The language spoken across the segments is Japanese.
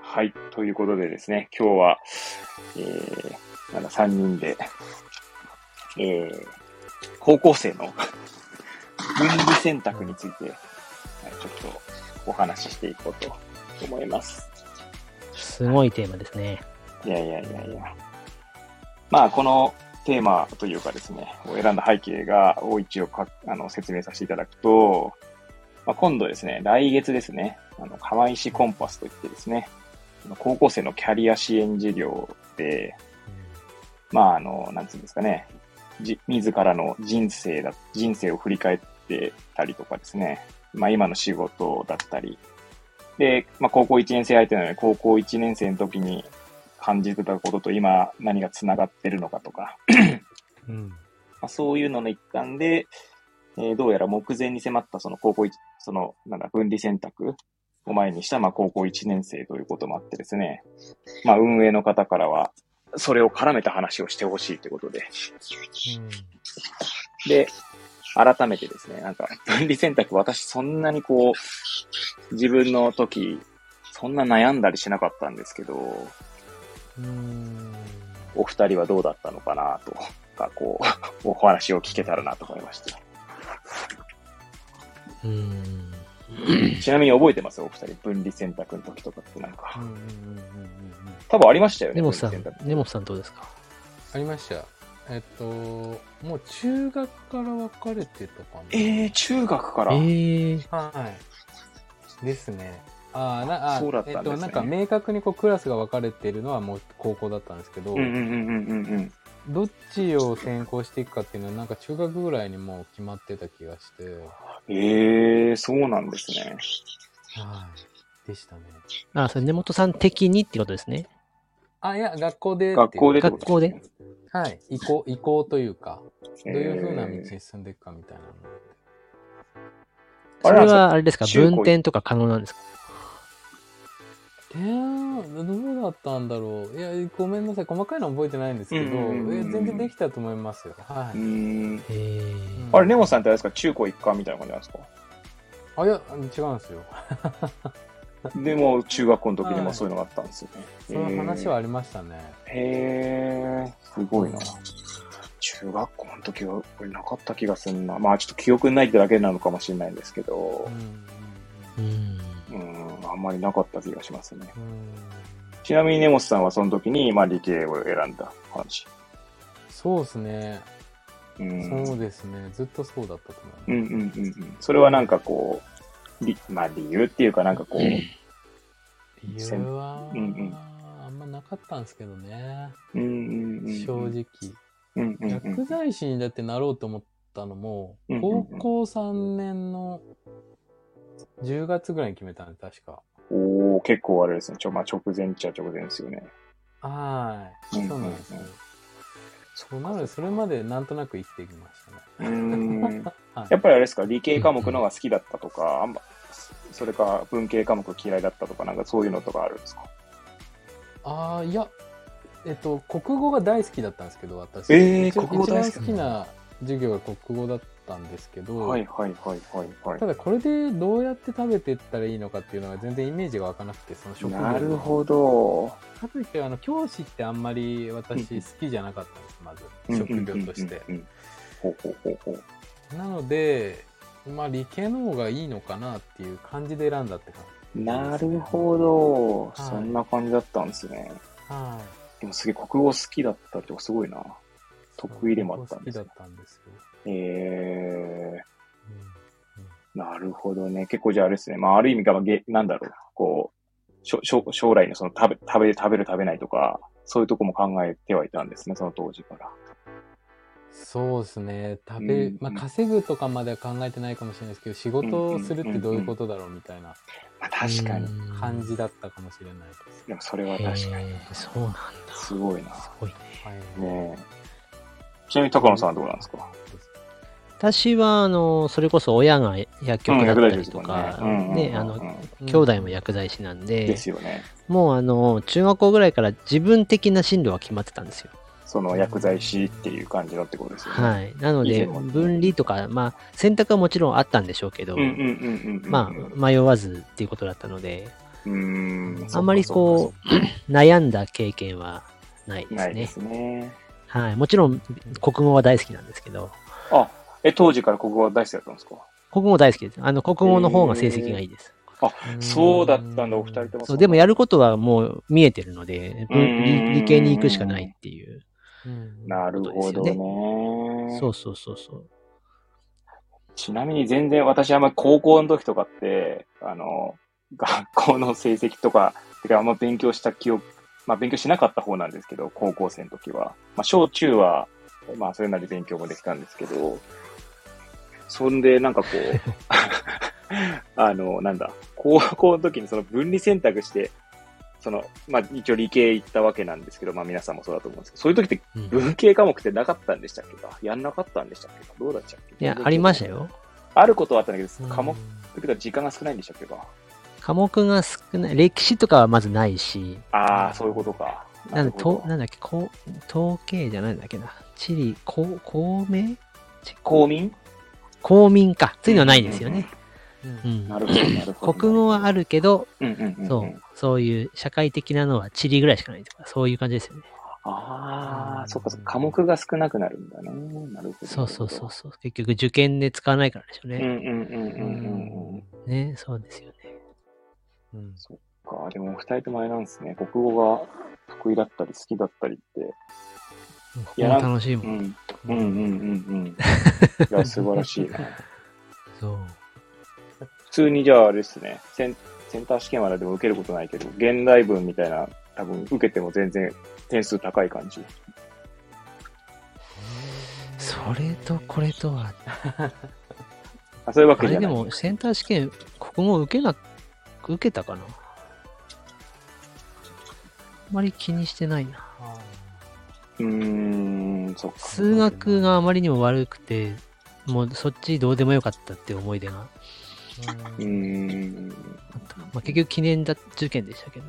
はい。ということでですね、今日は、えー、まだ3人で、えー、高校生の分離選択について、はい、ちょっとお話ししていこうと思います。すごいテーマですね。いやいやいやいや。まあ、このテーマというかですね、を選んだ背景が、を一応かあの説明させていただくと、まあ、今度ですね、来月ですね、あの、釜石コンパスといってですね、高校生のキャリア支援事業で、まあ、あの、なんつうんですかね、じ、自らの人生だ、人生を振り返ってたりとかですね、まあ、今の仕事だったり、で、まあ、高校1年生相手なので、高校1年生の時に感じてたことと今何が繋がってるのかとか、うん。まあ、そういうのの一環で、えーどうやら目前に迫ったその高校一、その、なんだ、分離選択を前にした、まあ、高校1年生ということもあってですね、まあ、運営の方からは、それを絡めた話をしてほしいということで、で、改めてですね、なんか、分離選択、私そんなにこう、自分の時、そんな悩んだりしなかったんですけど、うん。お二人はどうだったのかなとか、こう、お話を聞けたらなと思いました。うん。ちなみに覚えてます？お二人、分離選択の時とかってなんか。多分ありましたよね。根本さん根本さんどうですか？ありました。えっと、もう中学から別れてたかな。えー、中学から。ええはい。ですね。あーなあそうだったんですねえっと、なんか明確にこうクラスが分かれてるのはもう高校だったんですけど、うんうんうんうんうんうん。どっちを専攻していくかっていうのはなんか中学ぐらいにもう決まってた気がして、えー、そうなんですね。はい。でしたね。あ、それ根本さん的にってことですね。あ、いや、学校で。学校で学校ではい。移行、移行というか、えーどういう風な道に進んでいくかみたいなの。それはあれですか？分転とか可能なんですか？えー、どうだったんだろう。いや、ごめんなさい。細かいのは覚えてないんですけど、うんうんうんうんえ全然できたと思いますよ。はい。うーん。へえあれ、ネモさんってあれですか？中高一貫みたいな感じなんですか？あ、いや、違うんですよ。でも、中学校の時にもそういうのがあったんですよね。その話はありましたね。へー、すごいな。中学校の時は、これなかった気がするな。まあ、ちょっと記憶にないってだけなのかもしれないんですけどう、んうん。うん、あんまりなかった気がしますね。うんうんちなみに根本さんはその時に、まあ、理系を選んだ話。そうですね。うん。そうですね。ずっとそうだったと思います。うんうんうんうん。それはなんかこう、りまあ理由っていうかなんかこう、理由は、うんうんあんまなかったんですけどね。うんうんうん。正直。うんうんうん薬剤師にだってなろうと思ったのも、うんうん高うん校3年の10月ぐらいに決めたんで、確か。おー、結構あれですね。ちょ、まあ直前っちゃ直前ですよね。はい。うんそうなんですようんうん。そうなので、それまでなんとなく生きてきましたね。うーん。はいやっぱりあれですか、理系科目の方が好きだったとか、あんま、それか文系科目嫌いだったとか、なんかそういうのとかあるんですか？ああ、いや、えっと、国語が大好きだったんですけど、私。えー国語大好き一番好きな授業が国語だったんですけど、はいはいはいはいはいた。だこれでどうやって食べていったらいいのかっていうのが全然イメージが湧かなくて、その職業のなるほど。かといって、あの、教師ってあんまり私好きじゃなかったんです、まず。職業として。なので、まあ理系の方がいいのかなっていう感じで選んだって感じ。なるほど。はいそんな感じだったんですね。はでもすげえ国語好きだったってすごいな。い。得意でもあったんですね好きだったんですよ。えうんー、なるほどね。結構じゃああれですね。まあある意味が、まあげなんだろう。こう、しょしょ将来のその食べ、食べ、食べる食べないとか、そういうとこも考えてはいたんですね。その当時から。そうですね。食べ、うんまあ稼ぐとかまでは考えてないかもしれないですけど、仕事をするってどういうことだろうみたいなまあ確かに。うん感じだったかもしれないです。でもそれは確かに。そうなんだ。すごいな。すごいね。はい。ねえ。ちなみに高野さんはどうなんですか？私は、あの、それこそ親が薬局だったりとか、うんね、あの、うん兄弟も薬剤師なんで、ですよね。もうあの、中学校ぐらいから自分的な進路は決まってたんですよ。その薬剤師っていう感じのってことですよね。はい。なので、分離とか、まあ、選択はもちろんあったんでしょうけど。まあ、迷わずっていうことだったので、うーん。あんまりこう、悩んだ経験はないですね。ないですね。はい。もちろん、国語は大好きなんですけど、あ、え、当時から国語は大好きだったんですか？国語大好きです。あの、国語の方が成績がいいです。そうだったんだ、お二人とも。そう、でもやることはもう見えてるので、うん理理系に行くしかないっていう。うんなるほどね。そうそうそうそう。ちなみに全然私はあんま高校の時とかって、あの、学校の成績とか、てかあんま勉強した記憶、まあ勉強しなかった方なんですけど、高校生の時は。まあ小中は、まあそれなり勉強もできたんですけど、そんでなんかこう、あの、なんだ、高校の時にその分離選択して、その、まあ一応理系行ったわけなんですけど、まあ皆さんもそうだと思うんですけど、そういう時ってうん。文系科目ってなかったんでしたっけ？かやんなかったんでしたっけ？かどうだっちゃっけ？いや、ありましたよ。あることはあったんだけど、うん。科目とか時間が少ないんでしたっけ？か科目が少ない。歴史とかはまずないし、ああ、そういうことか。なんとなんだっけ、こう統計じゃないんだっけな。地理、公公明？ち公民？公民か。そういうのはないですよね。うんうん。なるほど、なるほど。国語はあるけど、うんうんうんうん。そう、そういう社会的なのは地理ぐらいしかないとか、そういう感じですよね。ああ、そっかそっか。科目が少なくなるんだね。なるほど。そうそうそうそう。結局受験で使わないからでしょううんね。うんうんうんうんうん。ね、そうですよね。うんそっか。でも、お二人ともあれなんですね。国語が得意だったり好きだったりって。いや楽しいも。うんん。うんうんうんうん。いや、素晴らしいな。そう。普通にじゃああれですね。センセンター試験はでも受けることないけど、現代文みたいな、多分受けても全然点数高い感じ。それとこれとは、あそういうわあけじゃない。れでもセンター試験、国語受けな、受けたかな？あまり気にしてないな。あうーん、そっか。数学があまりにも悪くて、もうそっちどうでもよかったって思い出がーうんん、あった。まあ、結局記念だ受験でしたけど。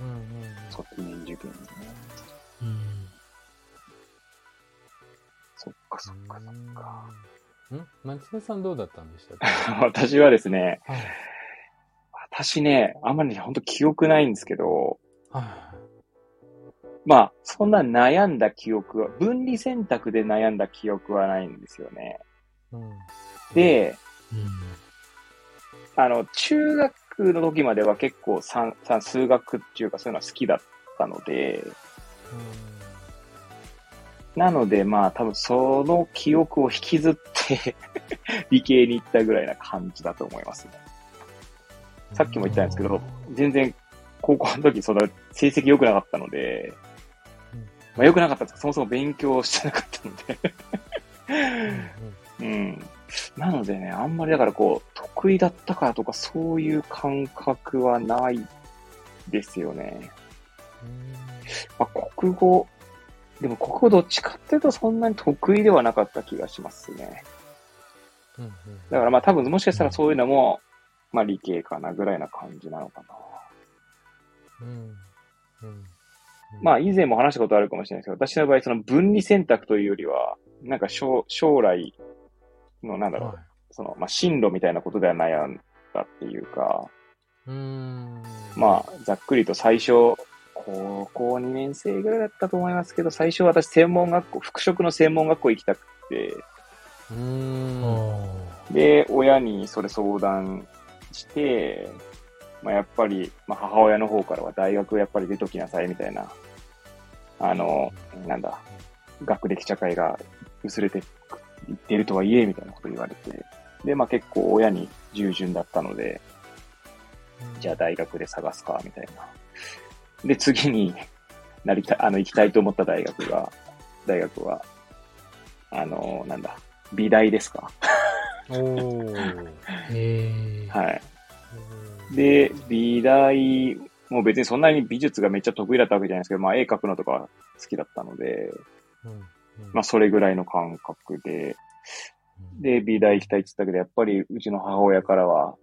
うんそう、記念受験ね。うん。そっかそっかそっか。うん。ん町田さんどうだったんでしたっけ？私はですね、はい。私ね、あんまりね、ほんと記憶ないんですけど、はまあ、そんな悩んだ記憶は、分離選択で悩んだ記憶はないんですよね。い。うん。で、うん。あの、中学の時までは結構算、算数学っていうかそういうのは好きだったので、なのでまあ多分その記憶を引きずって 理系に行ったぐらいな感じだと思いますね。さっきも言ったんですけど、全然高校の時その成績良くなかったので、まあ良くなかったんですそもそも勉強してなかったので、うん。なのでね、あんまりだからこう、得意だったからとかそういう感覚はないですよね。まあ、国語、でも国語どっちかっていうとそんなに得意ではなかった気がしますね。だからまあ多分もしかしたらそういうのも、まあ理系かなぐらいな感じなのかな。まあ以前も話したことあるかもしれないですけど、私の場合その分離選択というよりは、なんか将将来のなんだろう、その、まあ進路みたいなことでは悩んだっていうか、まあざっくりと最初、高校2年生ぐらいだったと思いますけど、最初私専門学校、服飾の専門学校行きたくて、うん。で、親にそれ相談して、まあ、やっぱり、まあ、母親の方からは大学やっぱり出ときなさいみたいな、あの、なんだ、学歴社会が薄れていってるとはいえ、みたいなこと言われて、で、まあ結構親に従順だったので、じゃあ大学で探すか、みたいな。で、次になりたい、あの、行きたいと思った大学が、大学は、あの、なんだ、美大ですか。おー。へえ。はい。で、美大、もう別にそんなに美術がめっちゃ得意だったわけじゃないですけど、まあ絵描くのとか好きだったので、まあそれぐらいの感覚で、で、美大行きたいって言ったけど、やっぱりうちの母親からは、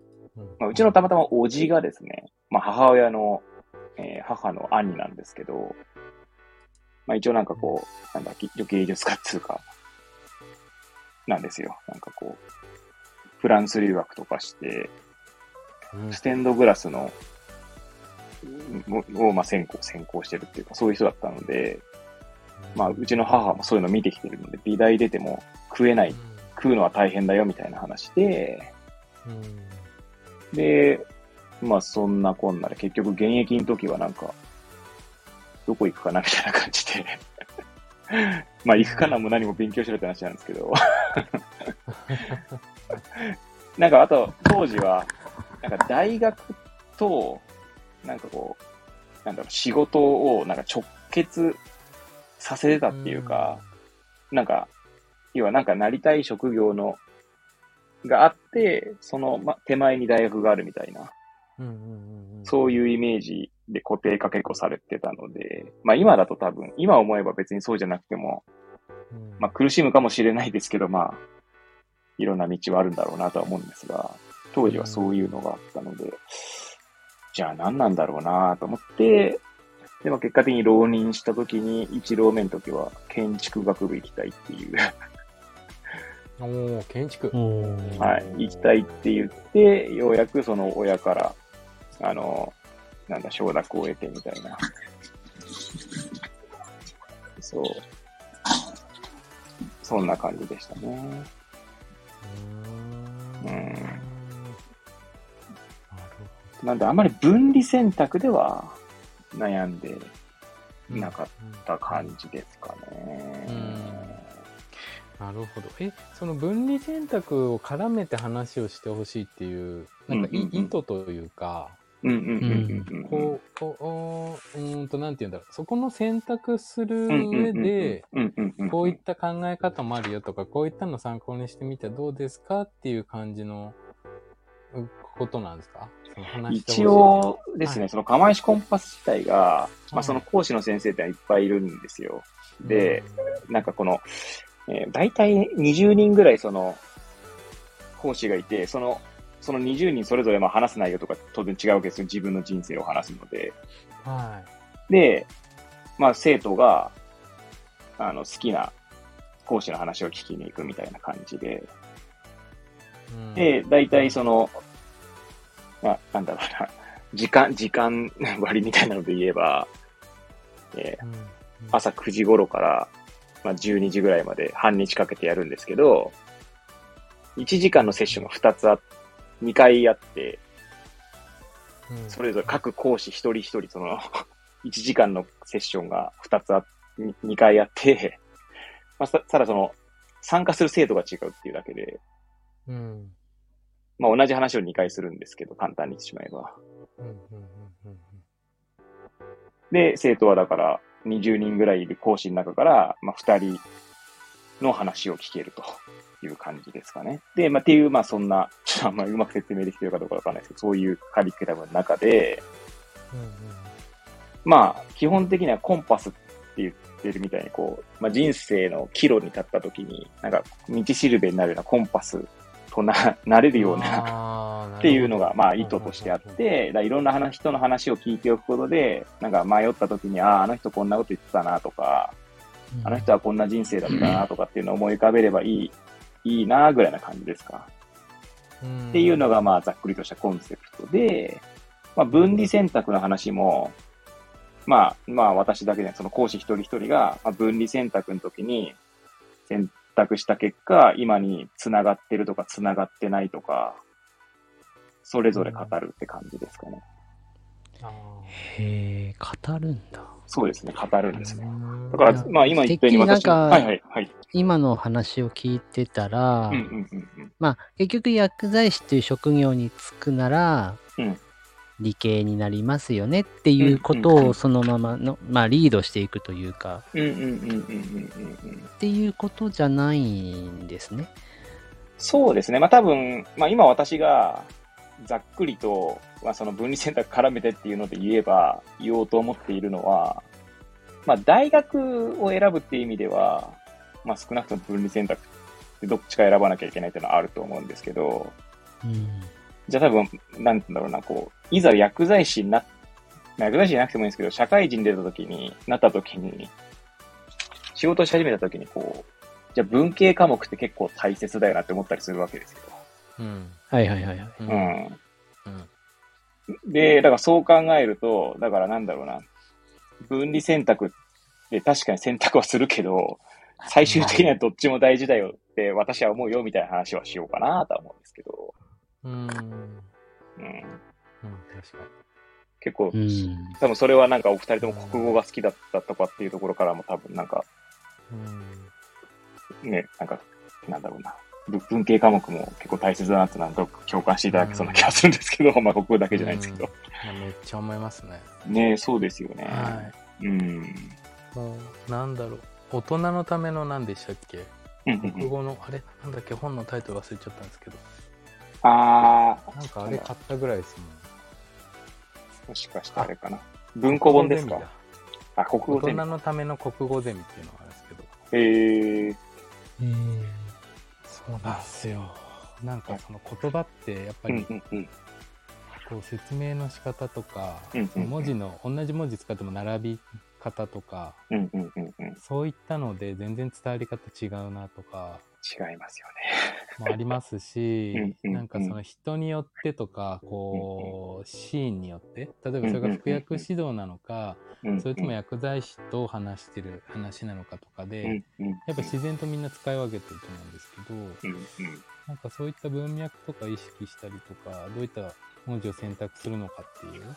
まあ、うちのたまたまおじがですね、まあ母親の、えー母の兄なんですけど、まあ一応なんかこう、なんだ、芸術家っつうか、なんですよ。なんかこう、フランス留学とかして、うんステンドグラスの、を、まあ、専攻、専攻してるっていうか、そういう人だったので、まあ、うちの母もそういうの見てきてるので、美大出ても食えない、食うのは大変だよみたいな話で、うん。で、まあ、そんなこんなで、結局現役の時はなんか、どこ行くかなみたいな感じで、まあ、行くかなも何も勉強しろって話なんですけど、なんか、あと、当時は、なんか大学と、なんかこう、なんだろう、仕事をなんか直結させてたっていうか、なんか、要はなんかなりたい職業の、があって、その、ま、手前に大学があるみたいな、うんうんうんうん。そういうイメージで固定化結構されてたので、まあ今だと多分、今思えば別にそうじゃなくても、うん。まあ苦しむかもしれないですけど、まあ、いろんな道はあるんだろうなとは思うんですが、当時はそういうのがあったので、じゃあ何なんだろうなと思って、でも結果的に浪人した時に、一浪目の時は建築学部行きたいっていう、おー建築。はい、行きたいって言って、ようやくその親から、あの、なんだ、承諾を得てみたいな。そう。そんな感じでしたね。うんなんであんまり分離選択では悩んでなかった感じですかね。なるほど。え、その分離選択を絡めて話をしてほしいっていう、なんか意図というか、うんうんうんうんうん。こう、こううーんと、なんて言うんだろう。そこの選択するうんうんうん上で、うんうんうん、こういった考え方もあるよとか、こういったの参考にしてみてどうですかっていう感じのうことなんですか？一応ですね、はいその釜石コンパス自体が、まあ、いその講師の先生っていっぱいいるんですよ。で、なんかこの、えー、大体20人ぐらいその、講師がいて、その、その20人それぞれまあ話す内容とか当然違うわけですよ。自分の人生を話すので。うんはで、まあ生徒が、あの、好きな講師の話を聞きに行くみたいな感じで。い。うんで、大体その、まあ、なんだろうな、時間、時間 割みたいなので言えば、えーうん朝9時頃から、まあ、12時ぐらいまで半日かけてやるんですけど、1時間のセッションが2つあ、2回あって、うん。それぞれ各講師一人一人その、1時間のセッションが2つあ、2回あって、まあ、さただその、参加する生徒が違うっていうだけで、うんまあ同じ話を2回するんですけど、簡単に言ってしまえば。で、生徒はだから20人ぐらいいる講師の中から、まあ2人の話を聞けるという感じですかね。で、まあっていう、まあそんな、ちょっとあんまりうまく説明できてるかどうかわかんないですけど、そういうカリキュラムの中で、まあ基本的にはコンパスって言ってるみたいにこう、まあ人生の岐路に立った時に、なんか道しるべになるようなコンパスとな、なれるような、っていうのが、まあ、意図としてあっ、て、だいろんな話人の話を聞いておくことで、なんか迷った時に、ああ、あの人こんなこと言ってたなとか、あの人はこんな人生だったなとかっていうのを思い浮かべればいい、いいなぐらいな感じですか。っっていうのが、まあ、ざっくりとしたコンセプトで、まあ、分離選択の話も、まあ、まあ、私だけで、その講師一人一人が、まあ、分離選択の時に選択した結果、今に繋がってるとか繋がってないとか、それぞれ語るって感じですかね。あへえ、語るんだ。そうですね、語るんですね。ーだからまあ今言ったように私はいはいはい。今の話を聞いてたら、うんうんうんうん。まあ結局薬剤師という職業に就くなら、うん理系になりますよねっていうことをそのままの、まあリードしていくというか。っていうことじゃないんですね。そうですね。まあ多分、まあ今私がざっくりと、まあその分離選択絡めてっていうので言えば、言おうと思っているのは、まあ大学を選ぶっていう意味では、まあ少なくとも分離選択ってどっちか選ばなきゃいけないっていうのはあると思うんですけど、うん。じゃあ多分、なんだろうな、こう、いざ薬剤師にな、まあ薬剤師じゃなくてもいいんですけど、社会人出た時に、なった時に、仕事し始めた時にこう、じゃあ文系科目って結構大切だよなって思ったりするわけですよ。うん。はいはいはいはい。う。うんん。うん。で、だからそう考えると、だからなんだろうな。分離選択って確かに選択はするけど、最終的にはどっちも大事だよって私は思うよみたいな話はしようかなとは思うんですけど、うん。うん、うん。確か結構、うん。多分それはなんかお二人とも国語が好きだったとかっていうところからも多分なんかに。うん。ね、なんか、なんだろうな。ぶ文系科目も結構大切だなってなんと共感していただけそうな気がするんですけど、まあ国語だけじゃないんですけど。まあめっちゃ思いますね。ねそうですよね。はい。うん。もう、なんだろう。大人のための何でしたっけ？うんうんうん国語の、あれ？なんだっけ？本のタイトル忘れちゃったんですけど。あー、なんかあれ買ったぐらいですもん。もしかしてあれかな。文庫本ですか？あ、国語ゼミ大人。のための国語ゼミっていうのがあるんですけど。えー、そうなんですよ。なんかその言葉ってやっぱうんりうんうん。こう説明の仕方とか、文字の同じ文字使っても並び方とかうんうんうんうん。そういったので全然伝わり方違うなとか違いますよもありますしなんかその人によってとかこうシーンによって例えばそれが服薬指導なのかそれとも薬剤師と話してる話なのかとかうんでうんやっぱ自然とみんな使い分けてると思うんですけど。なんかそういった文脈とか意識したりとか、どういった文字を選択するのかっていうよ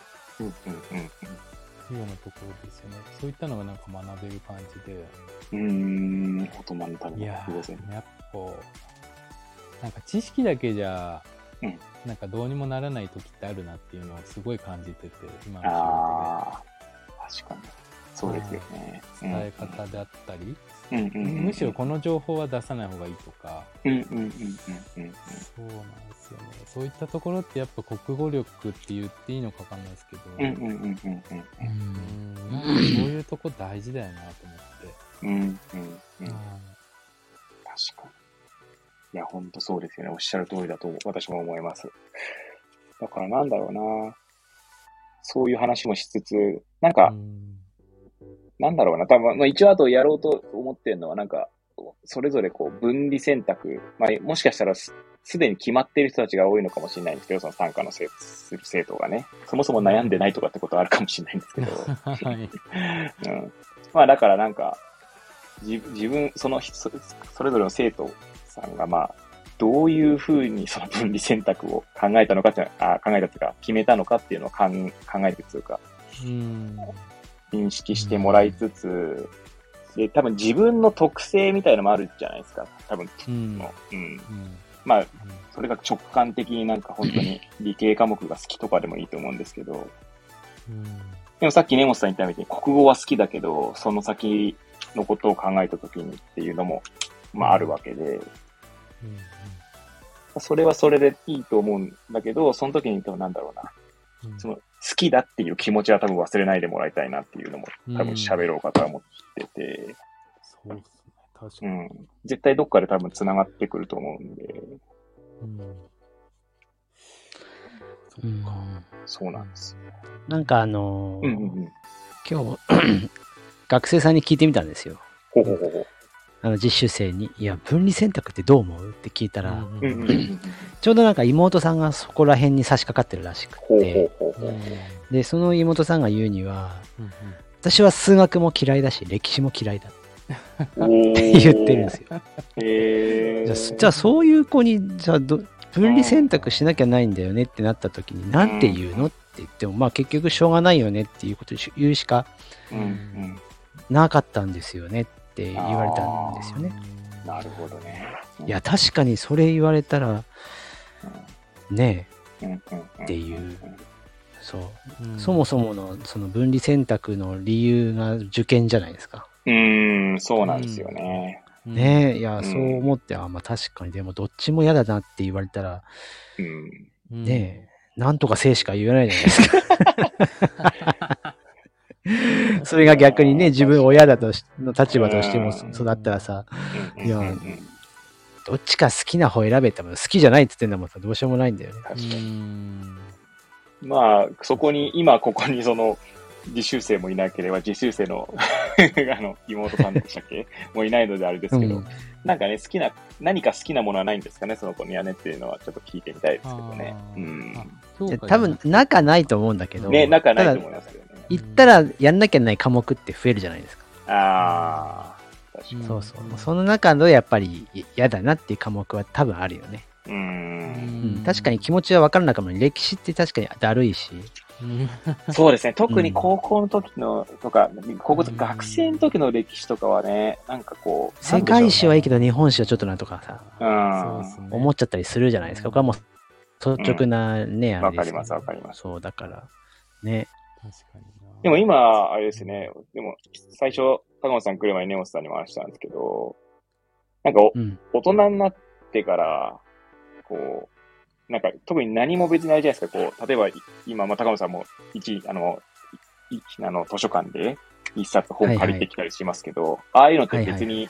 うなところですよね。そういったのがなんか学べる感じで。うん。のためのいや国語ゼミ。ー、やっぱこう、なんか知識だけじゃ、うんなんかどうにもならない時ってあるなっていうのをすごい感じてて、今の仕ああ、確かに。そうですよね。事で伝え方であったり、うんうんうんうんむしろこの情報は出さない方がいいとか。そうなんですよね。そういったところってやっぱ国語力って言っていいのかわかんないですけど、うんうんうんうんうんうんなんかそういうとこ大事だよなと思って。うん。うんうんうん。や、ほんとそうですよね。おっしゃる通りだと私も思います。だからなんだろうな。そういう話もしつつ、なんか、うんなんだろうな。多分、まあ、一応あとやろうと思ってるのは、なんか、それぞれこう、分離選択。まあ、もしかしたらす、すでに決まっている人たちが多いのかもしれないんですけど、その参加のせする生徒がね。そもそも悩んでないとかってことはあるかもしれないんですけど。はい。うん。まあだからなんか、自自分、そのそ、それぞれの生徒さんがまあ、どういうふうにその分離選択を考えたのかってあ考えたっていうか、決めたのかっていうのを考えてというか、うん。認識してもらいつつ、で、多分自分の特性みたいのもあるじゃないですか。多分、うん。うん。うんまあ、それが直感的になんか本当に理系科目が好きとかでもいいと思うんですけど、うん。でもさっき根本さん言ったみたいに国語は好きだけど、その先のことを考えたときにっていうのも、まああるわけで、それはそれでいいと思うんだけど、その時にでもなんだろうな、うんその好きだっていう気持ちは多分忘れないでもらいたいなっていうのも多分喋ろうかとは思ってて、そうですね。確かに。うん。絶対どっかで多分繋がってくると思うんで、うん。そう。そうなんですよ。なんかあのーうんうんうん。今日、学生さんに聞いてみたんですよ。ほうほうほうほう。あの実習生に、いや、分離選択ってどう思う？って聞いたら、うんうんうん。うんうん。ちょうどなんか妹さんがそこら辺に差し掛かってるらしくて。で、その妹さんが言うには、うん私は数学も嫌いだし、歴史も嫌いだ。って 言ってるんですよ。へー。じゃあ、じゃあそういう子に、じゃあど、分離選択しなきゃないんだよねってなった時に、なんて言うの？って言っても、まあ結局しょうがないよねっていうことし言うしかうんうん。なかったんですよねって言われたんですよね。なるほどね。いや、確かにそれ言われたら、ねえ、っていう。そう。うん。そもそものその分離選択の理由が受験じゃないですか。うーん、そうなんですよね。うん。ねえ、いや、んそう思って、あ、まあ確かに、でもどっちも嫌だなって言われたら、ねえ、なんとかせいしか言えないじゃないですか。それが逆にね、自分親だとしの立場としてもうん育ったらさ、うんいやどっちか好きな方選べたら好きじゃないって言ってんだもんさ、どうしようもないんだよね。確かに。うんまあ、そこに、今ここにその、実習生もいなければ、実習生の あの妹さんでしたっけ？もういないのであれですけど、うんなんかね、好きな、何か好きなものはないんですかね、その子にはねっていうのはちょっと聞いてみたいですけどね。うん。多分仲ないと思うんだけど、ね、仲ないと思いますけどね。行ったらやんなきゃいけない科目って増えるじゃないですか。ああ、確かに。そうそう。その中のやっぱり嫌だなっていう科目は多分あるよね。う。うんん、確かに気持ちは分からなかも歴史って確かにだるいし、うん そうですね。特に高校の時の、とか、高校と学生の時の歴史とかはね、なんかこう、世界史はいいけど、ど日本史はちょっとなとかさ、うん。思っちゃったりするじゃないですか。これはもう率直なね、あれですわかりますわかりますそう、だから、ね。確かにな。でも今、あれですね、でも、最初、高野さん来る前に根本さんにも話したんですけど、なんかお、うん。大人になってから、こう、なんか特に何も別にあれじゃないですか、こう、例えばい今、まあ、高野さんも一、あの、いいあの、図書館で一冊本借りてきたりしますけど、ああいうのって別に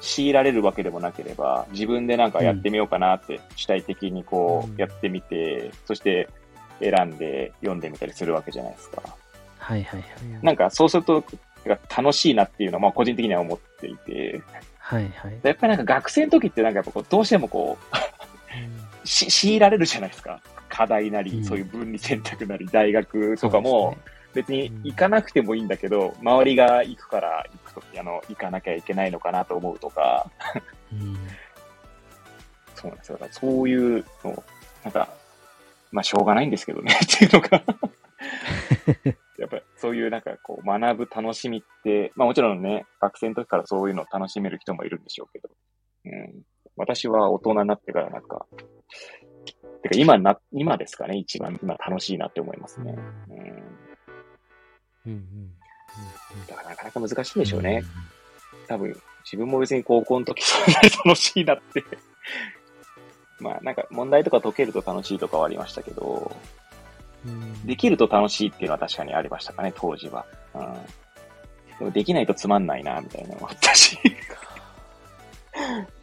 強いられるわけでもなければ、自分でなんかやってみようかなって主体的にこうん。うやってみて、そして選んで読んでみたりするわけじゃないですか。はいはいはい。なんかそうすると、楽しいなっていうのは、まあ個人的には思っていて、はいはい。やっぱりなんか学生の時ってなんかやっぱこうどうしてもこう、し強いられるじゃないですか。課題なり、うんそういう分離選択なり、大学とかも別に行かなくてもいいんだけど、周りが行くから行くとき、あの、行かなきゃいけないのかなと思うとか、うんそうなんですよ。だからそういうの、なんか、まあしょうがないんですけどね、っていうのが。そういうなんかこう学ぶ楽しみって、まあもちろんね、学生の時からそういうのを楽しめる人もいるんでしょうけど、うん、私は大人になってからなんか、てか今な、今ですかね、一番今楽しいなって思いますね。うん、うんうん。だからなかなか難しいんでしょうね。多分、自分も別に高校の時そんなに楽しいなって。まあなんか問題とか解けると楽しいとかはありましたけど、うんできると楽しいっていうのは確かにありましたかね、当時は。うん。でもできないとつまんないな、みたいなのもあったし。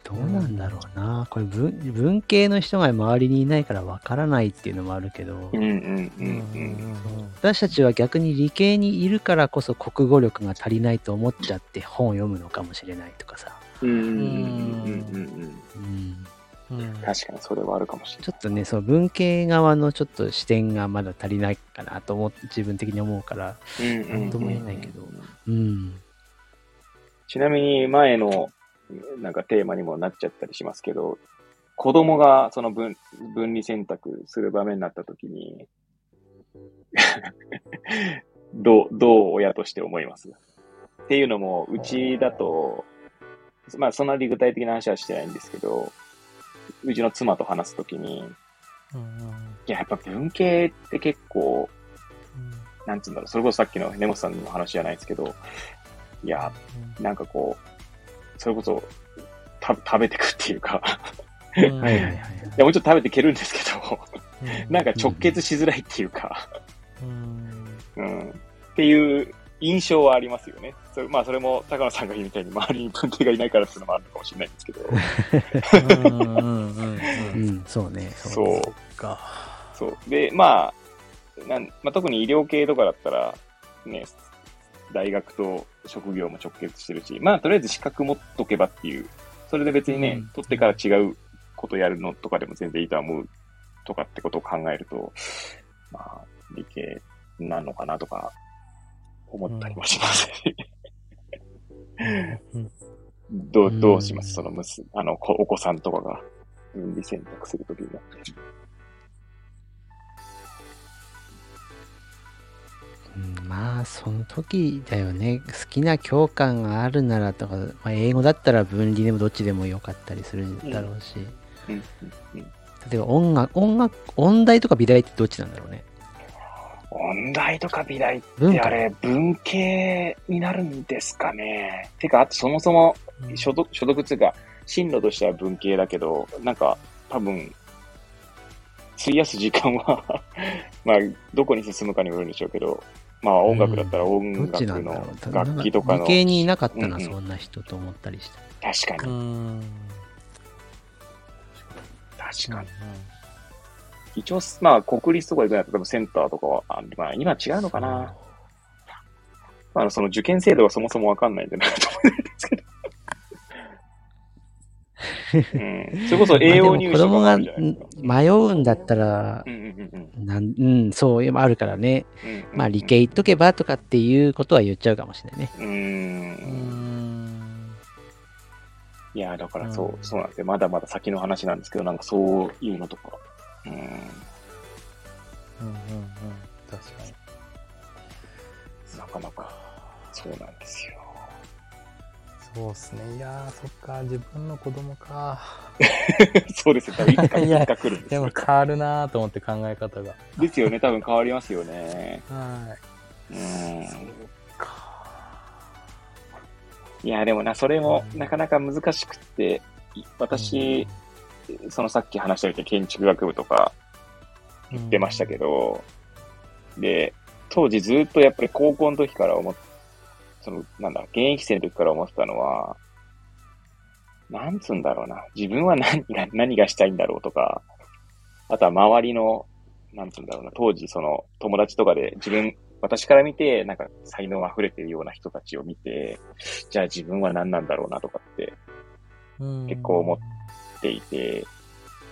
どうなんだろうな。これ文、文系の人が周りにいないからわからないっていうのもあるけど。私たちは逆に理系にいるからこそ国語力が足りないと思っちゃって本を読むのかもしれないとかさ。うんうん。確かにそれはあるかもしれちょっとね、その文系側のちょっと視点がまだ足りないかなと思って自分的に思うから、なんとも言えないけど。うん。ちなみに前のなんかテーマにもなっちゃったりしますけど、子供がその分分離選択する場面になった時に、どう、どう親として思います？っていうのも、うちだと、まあそんなに具体的な話はしてないんですけど、うちの妻と話すときに、いや、やっぱ文系って結構、なんつうんだろう、それこそさっきの根本さんの話じゃないですけど、いや、なんかこう、それこそ、た食べてくっていうか、はいはいはい。い。や、もうちょっと食べてけるんですけど、なんか直結しづらいっていうか、うん、っていう印象はありますよね。それまあ、それも高野さんが言うみたいに周りに文系がいないからっていうのもあるのかもしれないんですけど、うん、そうね。そうねか。そう。で、まあ、なんまあ、特に医療系とかだったら、ね、大学と職業も直結してるし、まあ、とりあえず資格持っとけばっていう、それで別にね、うん取ってから違うことやるのとかでも全然いいとは思うとかってことを考えると、まあ、理系なのかなとか思ったりもします。どう、どうします？そのむす、あの、こお子さんとかが。分離選択するときに。うんまあ、その時だよね。好きな教科があるならとか、まあ、英語だったら分離でもどっちでもよかったりするんだろうし、うん。うん。うん。例えば音楽、音楽、音大とか美大ってどっちなんだろうね。音大とか美大ってあれ、文系になるんですかね。てか、あとそもそも所属、所属っていうか、進路としては文系だけど、なんか、多分、費やす時間は まあ、どこに進むかにもよるんでしょうけど、まあ、音楽だったら音楽の。楽器とかの、理系にいなかったな、うんうんそんな人と思ったりして。確かに、ん。確かに。一応、まあ、国立とか行くんだったら多分センターとかは、あまあ、今違うのかな。あの、その受験制度がそもそもわかんないんでなと思うんですけど。うん。それこそ栄養 入試とかもあるじゃないですか。迷うんだったらう、んそういうのもあるからね。うんうん。まあ理系行っとけばとかっていうことは言っちゃうかもしれないね。うんん。いや、だからそうう、んそうなんですよ。まだまだ先の話なんですけど、なんかそういうのとか。うん。うんうんうん。確かに。なかなか、そうなんですよ。そうっすね。いやー、そっか、自分の子供か。そうですよ。多分いつか、いつか来るんですでもよ。変わるなーと思って考え方が。ですよね。多分変わりますよね。はい。うん。そうか。いや、でもな、それもなかなか難しくって、い私、そのさっき話したように建築学部とかうん、行ってましたけど、で、当時ずっとやっぱり高校の時から思っその、なんだ現役生の時から思ってたのは、なんつうんだろうな、自分は何が、何がしたいんだろうとか、あとは周りの、なんつうんだろうな、当時その友達とかで自分、私から見て、なんか才能溢れてるような人たちを見て、じゃあ自分は何なんだろうなとかってうん。結構思っっていて、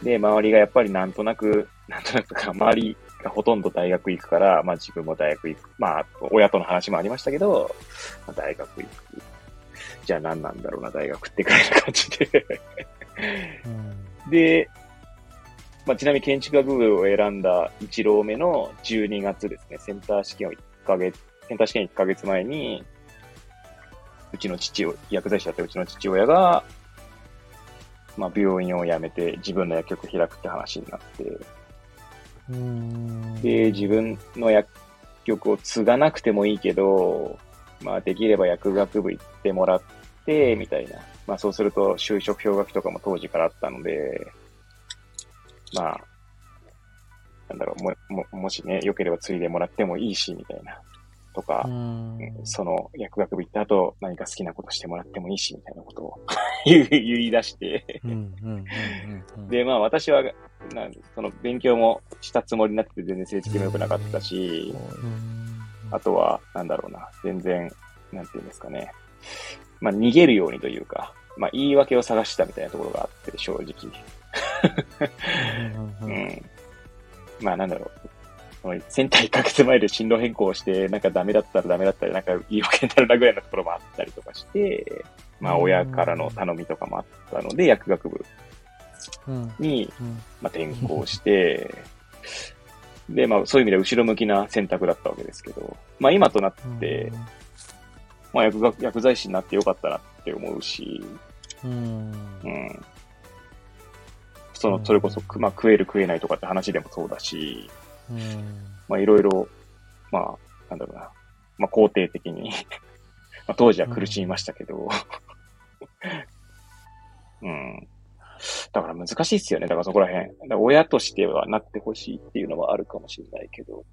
で、周りがやっぱりなんとなく、なんとなくか、周りがほとんど大学行くから、まあ自分も大学行く。まあ、親との話もありましたけど、まあ、大学行く。じゃあ何なんだろうな、大学ってくらいな感じで。うんで、まあ、ちなみに建築学部を選んだ1浪目の12月ですね、センター試験を1ヶ月、センター試験1ヶ月前に、うちの父を、薬剤師だったうちの父親が、まあ、病院を辞めて自分の薬局を開くって話になって、うんで、自分の薬局を継がなくてもいいけど、まあ、できれば薬学部行ってもらって、みたいな。まあ、そうすると就職氷河期とかも当時からあったので、まあ、なんだろう、も、も、もしね、良ければ継いでもらってもいいし、みたいな。とかう、んその薬学部行った後、何か好きなことしてもらってもいいし、みたいなことを 言い出して、で、まあ私は、なんその勉強もしたつもりになってて全然成績も良くなかったし、うんあとは、なんだろうな、全然、なんていうんですかね。まあ逃げるようにというか、まあ言い訳を探したみたいなところがあって、正直。うん。まあなんだろう。そのセンター1ヶ月前で進路変更をして、なんかダメだったらダメだったら、なんか言い訳になるなぐらいのところもあったりとかして、まあ親からの頼みとかもあったので、薬学部うん。に、うん。まあ、転校して、で、まあそういう意味では後ろ向きな選択だったわけですけど、まあ今となって、まあ薬学、薬剤師になってよかったなって思うし、うん。うん。その、それこそ、くまあ食える食えないとかって話でもそうだし、うんまあいろいろ、まあ、なんだろうな、まあ肯定的に、まあ当時は苦しみましたけど、うん。だから難しいっすよね。だからそこら辺。だから親としてはなってほしいっていうのはあるかもしれないけど、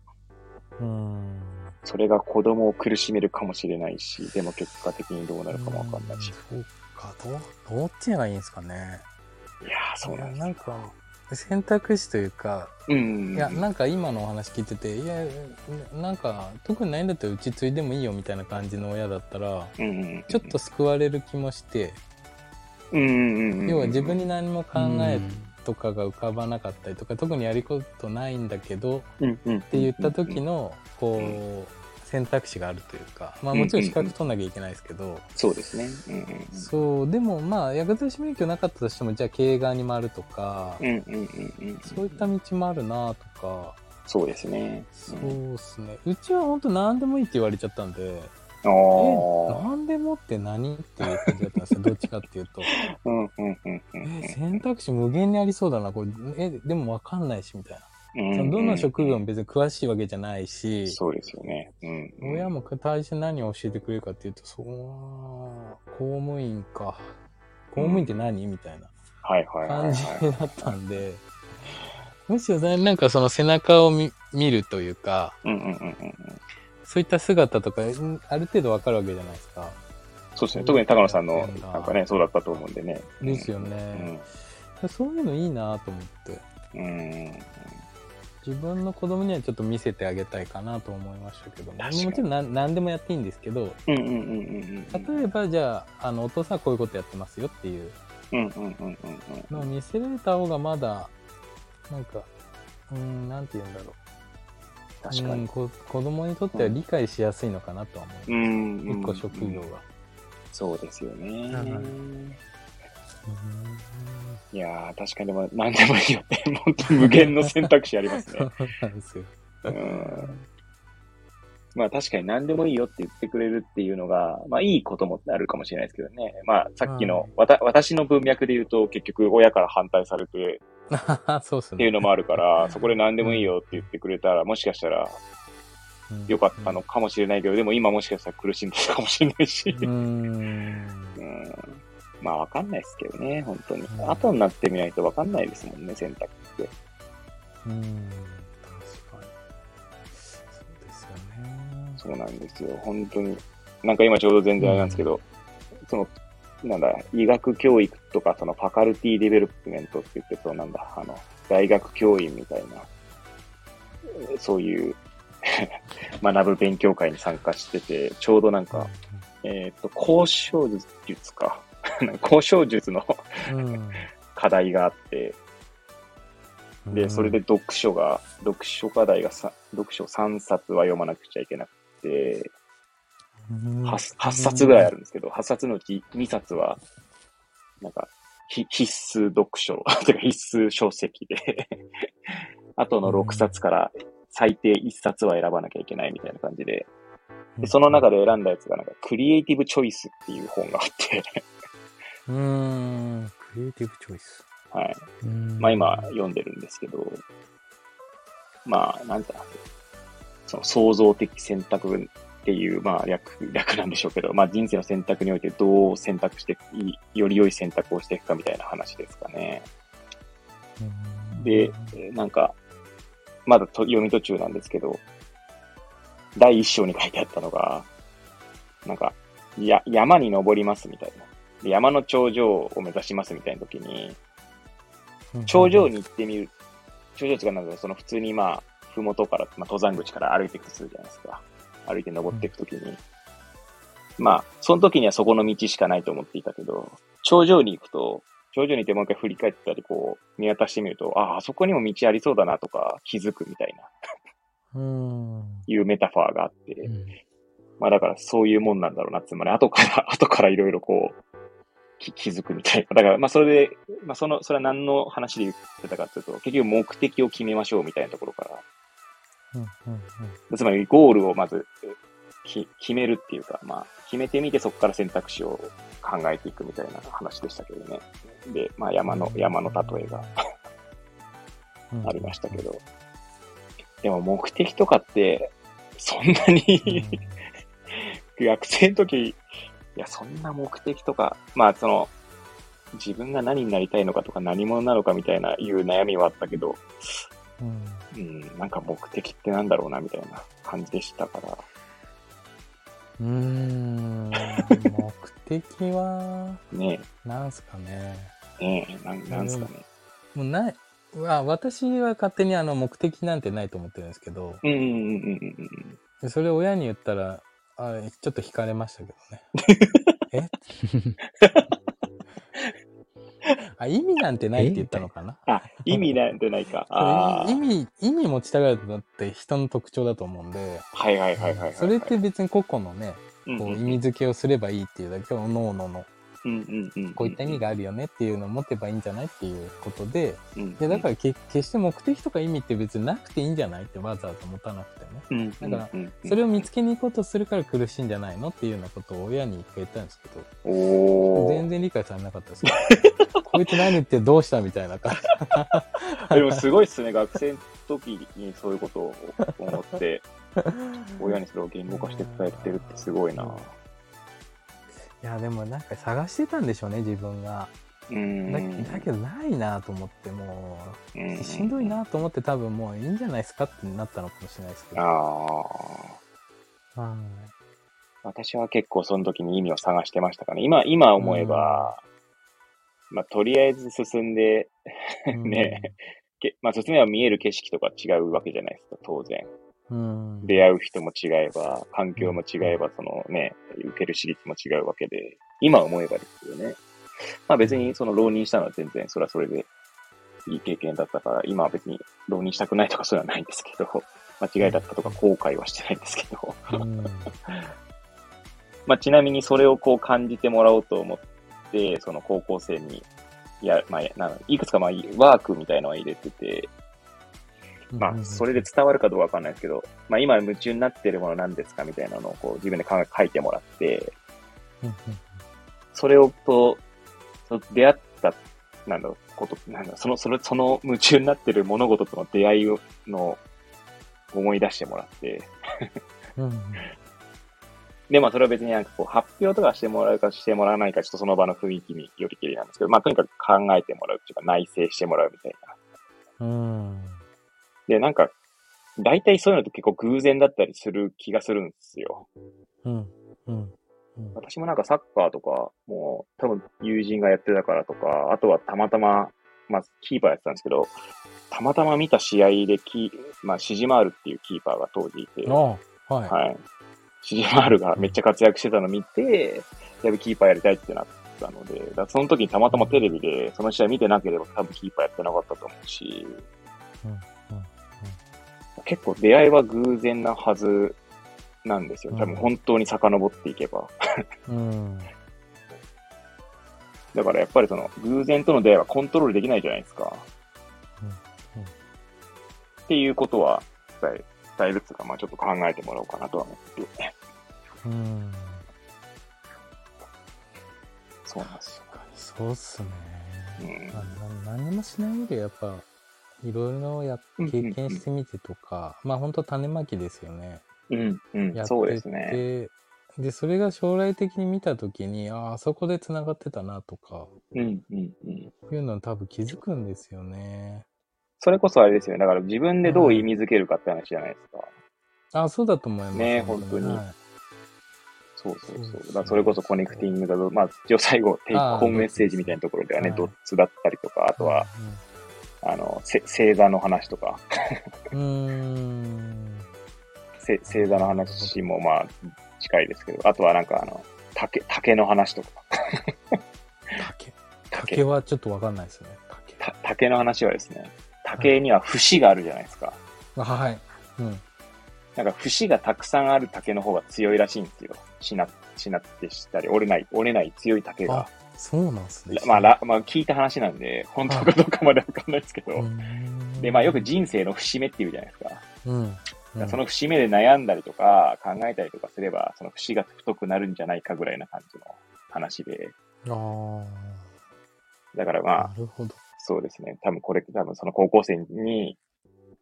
うんそれが子供を苦しめるかもしれないし、でも結果的にどうなるかもわかんないし。そうか、どう、どっちがいいんですかね。いやー、そうなんですなんか、選択肢というか、うん。いや、なんか今のお話聞いてて、いや、なんか、特にないんだったらうち継いでもいいよみたいな感じの親だったら、うん。うん、ちょっと救われる気もして、うんうんうんうん、要は自分に何も考えうんとかが浮かばなかったりとか、特にやることないんだけど、っうんうん、って言った時の、こう、選択肢があるというか、まあもちろん資格取んなきゃいけないですけど、そうですね。うんうんそう、でもまあ、薬剤師免許なかったとしても、じゃあ経営側に回るとか、うんうんうんうん、そういった道もあるなとか、そうですね。そうですね。うちは本当何でもいいって言われちゃったんで、あえ、あ。何でもって何っていう感じだったんですよ。どっちかっていうと。うんうんうんうんえ、選択肢無限にありそうだな。これ、え、でもわかんないし、みたいな。うんそのどの職業も別に詳しいわけじゃないし、そうですよね。うんうん。親も対して何を教えてくれるかっていうと、そう、公務員か。公務員って何？みたいなはいはいはい、感じはだったんで、むしろねなんかその背中を見見るというか、い。うんうんうんうん。そういった姿とか、うんある程度わかるわけじゃないですか。そうですね。特に高野さんのうん、なんかね、そうだったと思うんでね。ですよね。そういうのいいなと思って。うん。うん。自自分の子供にはちょっと見せてあげたいかなと思いましたけど、ね、確かにもちろん何何でもやっていいんですけど。例えばじゃあ、あの、お父さんはこういうことやってますよっていう。のを見せられた方がまだ、なんか、うーん、なんて言うんだろう。確かに。うんこ子供にとっては理解しやすいのかなとは思う。うんうん。一個職業が。そうですよね。うんいやー、確かにでも何でもいいよって、本当に無限の選択肢ありますね。なんですよ。うんまあ確かに何でもいいよって言ってくれるっていうのが、まあいいこともあるかもしれないですけどね。まあさっきの、わた私の文脈で言うと結局親から反対されて そうっすね。っていうのもあるから、そこで何でもいいよって言ってくれたら、もしかしたらうん良かったのかもしれないけど、でも今もしかしたら苦しんでるかもしれないし。う。うんまあわかんないですけどね、本当にう。ん後になってみないとわかんないですもんね、選択って。うん。確かに。そうですよね。そうなんですよ、本当に。なんか今ちょうど全然あれなんですけど、その、なんだ、医学教育とか、その faculty development って言って、そうなんだ、あの、大学教員みたいな、えーそういう 学ぶ勉強会に参加してて、ちょうどなんか、えっ、と、交渉術か。交渉術のうん。課題があって、で、それで、読書が、読書課題がさ、読書3冊は読まなくちゃいけなくて、うん、8, 8冊ぐらいあるんですけど、8冊のうち2冊は、なんか、ひ必須読書、てか必須書籍で、あとの6冊から最低1冊は選ばなきゃいけないみたいな感じで、でその中で選んだやつがなんか、クリエイティブチョイスっていう本があって、うーん。クリエイティブチョイス。はい。うんまあ今読んでるんですけど、まあ、なんだ、その創造的選択っていう、まあ略、略なんでしょうけど、まあ人生の選択においてどう選択してより良い選択をしていくかみたいな話ですかね。うんで、えーなんか、まだと読み途中なんですけど、第一章に書いてあったのが、なんか、や、山に登りますみたいな。で山の頂上を目指しますみたいな時に、頂上に行ってみる。頂上地がなんだろうその普通にまあ、ふもとから、まあ、登山口から歩いていくとするじゃないですか。歩いて登っていくときに。まあ、その時にはそこの道しかないと思っていたけど、頂上に行くと、頂上に行ってもう一回振り返ったり、こう、見渡してみると、ああ、あそこにも道ありそうだなとか気づくみたいな、うん。いうメタファーがあって、うんまあだからそういうもんなんだろうな、つまり後から、後からいろいろこう、き気づくみたいな。だからまあそれで、まあその、それは何の話で言ってたかというと、結局目的を決めましょうみたいなところから、うんうんうんつまりゴールをまずき決めるっていうか、まあ決めてみてそこから選択肢を考えていくみたいな話でしたけどね。で、まあ山の、山の例えがうんありましたけど。でも目的とかって、そんなに、学生の時、いや、そんな目的とか、まあ、その、自分が何になりたいのかとか何者なのかみたいないう悩みはあったけど、うんうん、なんか目的ってなんだろうなみたいな感じでしたから。うーん。目的は、ねなんすかね。え、ねえ、なんなんすかね。もうない、わ私は勝手にあの目的なんてないと思ってるんですけど、うんうんうんうんうんでそれを親に言ったら、あちょっと惹かれましたけどね。え？あ、意味なんてないって言ったのかな？あ、意味なんてないか。ああ意味、意味持ちたがるのって人の特徴だと思うんで、はいはいはいはい。それって別に個々のね、こう意味付けをすればいいっていうだけを、各々のうんうんうん。こういった意味があるよねっていうのを持てばいいんじゃないっていうことで、うん。で、だからけ決して目的とか意味って別になくていいんじゃないってわざわざ持たなくてね。うん、うん。だからそれを見つけに行こうとするから苦しいんじゃないのっていうようなことを親に一回言ったんですけど。全然理解されなかったですけどこいつ何言ってどうしたみたいな感じ。でもすごいっすね。学生の時にそういうことを思って、親にそれを言語化して伝えてるってすごいな。いや、でもなんか探してたんでしょうね、自分が。うん。だだけどないなと思って、もうう、しんどい。なと思って多分もういいんじゃないですかってなったのかもしれないですけど。ああ。はい私は結構その時に意味を探してましたかね。今、今思えば、まあ、とりあえず進んで、ね、けまあ、説明は見える景色とか違うわけじゃないですか、当然。うん。出会う人も違えば、環境も違えば、そのね、受ける私立も違うわけで、今思えばですよね。まあ別にその浪人したのは全然、それはそれでいい経験だったから、今は別に浪人したくないとかそういうのはないんですけど、間違いだったとか後悔はしてないんですけど、うん。まあちなみにそれをこう感じてもらおうと思って、その高校生に、や、まあ、いくつかまあワークみたいのは入れてて、まあ、それで伝わるかどうかわかんないですけど、まあ、今夢中になってるもの何ですかみたいなのをこう自分で考え書いてもらって、うんそれをと、その出会った、なんだろう、こと、なんだろう、その、その、その夢中になってる物事との出会いを、の、思い出してもらって、で、まあ、それは別になんかこう、発表とかしてもらうかしてもらわないか、ちょっとその場の雰囲気によりきりなんですけど、まあ、とにかく考えてもらうっていうか、内省してもらうみたいな。うん。で、なんか、大体そういうのって結構偶然だったりする気がするんですよ。うん。うん。私もなんかサッカーとか、もう多分友人がやってたからとか、あとはたまたま、まあキーパーやってたんですけど、たまたま見た試合でキー、まあシジマールっていうキーパーが当時いて、はい。はい。シジマールがめっちゃ活躍してたの見て、やべ、キーパーやりたいってなったので、だその時にたまたまテレビでその試合見てなければ多分キーパーやってなかったと思うし、うんうん結構出会いは偶然なはずなんですよ。多分本当に遡っていけば。うん。だからやっぱりその偶然との出会いはコントロールできないじゃないですか。うんうんっていうことは伝え、伝えるっていうか、まあちょっと考えてもらおうかなとは思って。うん。そうなんですよ。そうっすね。うん何もしないよりやっぱいろいろや経験してみてとか、まあ本当種まきですよね。うん、うんや、そうですね。てでそれが将来的に見た時にあああそこでつながってたなとかうん、うん、うん。いうのは多分気づくんですよね。それこそあれですよね。だから自分でどう意味づけるかって話じゃないですか。あそうだと思います。ね本当にはいそうそうそうそう。だからそれこそコネクティングだと、まあ一応最後、テイクホームメッセージみたいなところではね、はいドッツだったりとか、あとは、あの、せ星座の話とか、うん、星座の話もまあ近いですけど、あとはなんかあの、竹、竹の話とか、竹。竹はちょっとわかんないですね。竹。た竹の話はですね、竹には節があるじゃないですか。あはい。うん。なんか節がたくさんある竹の方が強いらしいんですよ。しな、しなってしたり、折れない、折れない強い竹が。そうなんですね。まあ、らまあ、聞いた話なんで、本当かどうかまでわかんないですけど。うんで、まあ、よく人生の節目っていうじゃないですか。うん。だからその節目で悩んだりとか、考えたりとかすれば、その節が太くなるんじゃないかぐらいな感じの話で。ああ、だからまあな、るほど。そうですね。多分これ、多分その高校生に、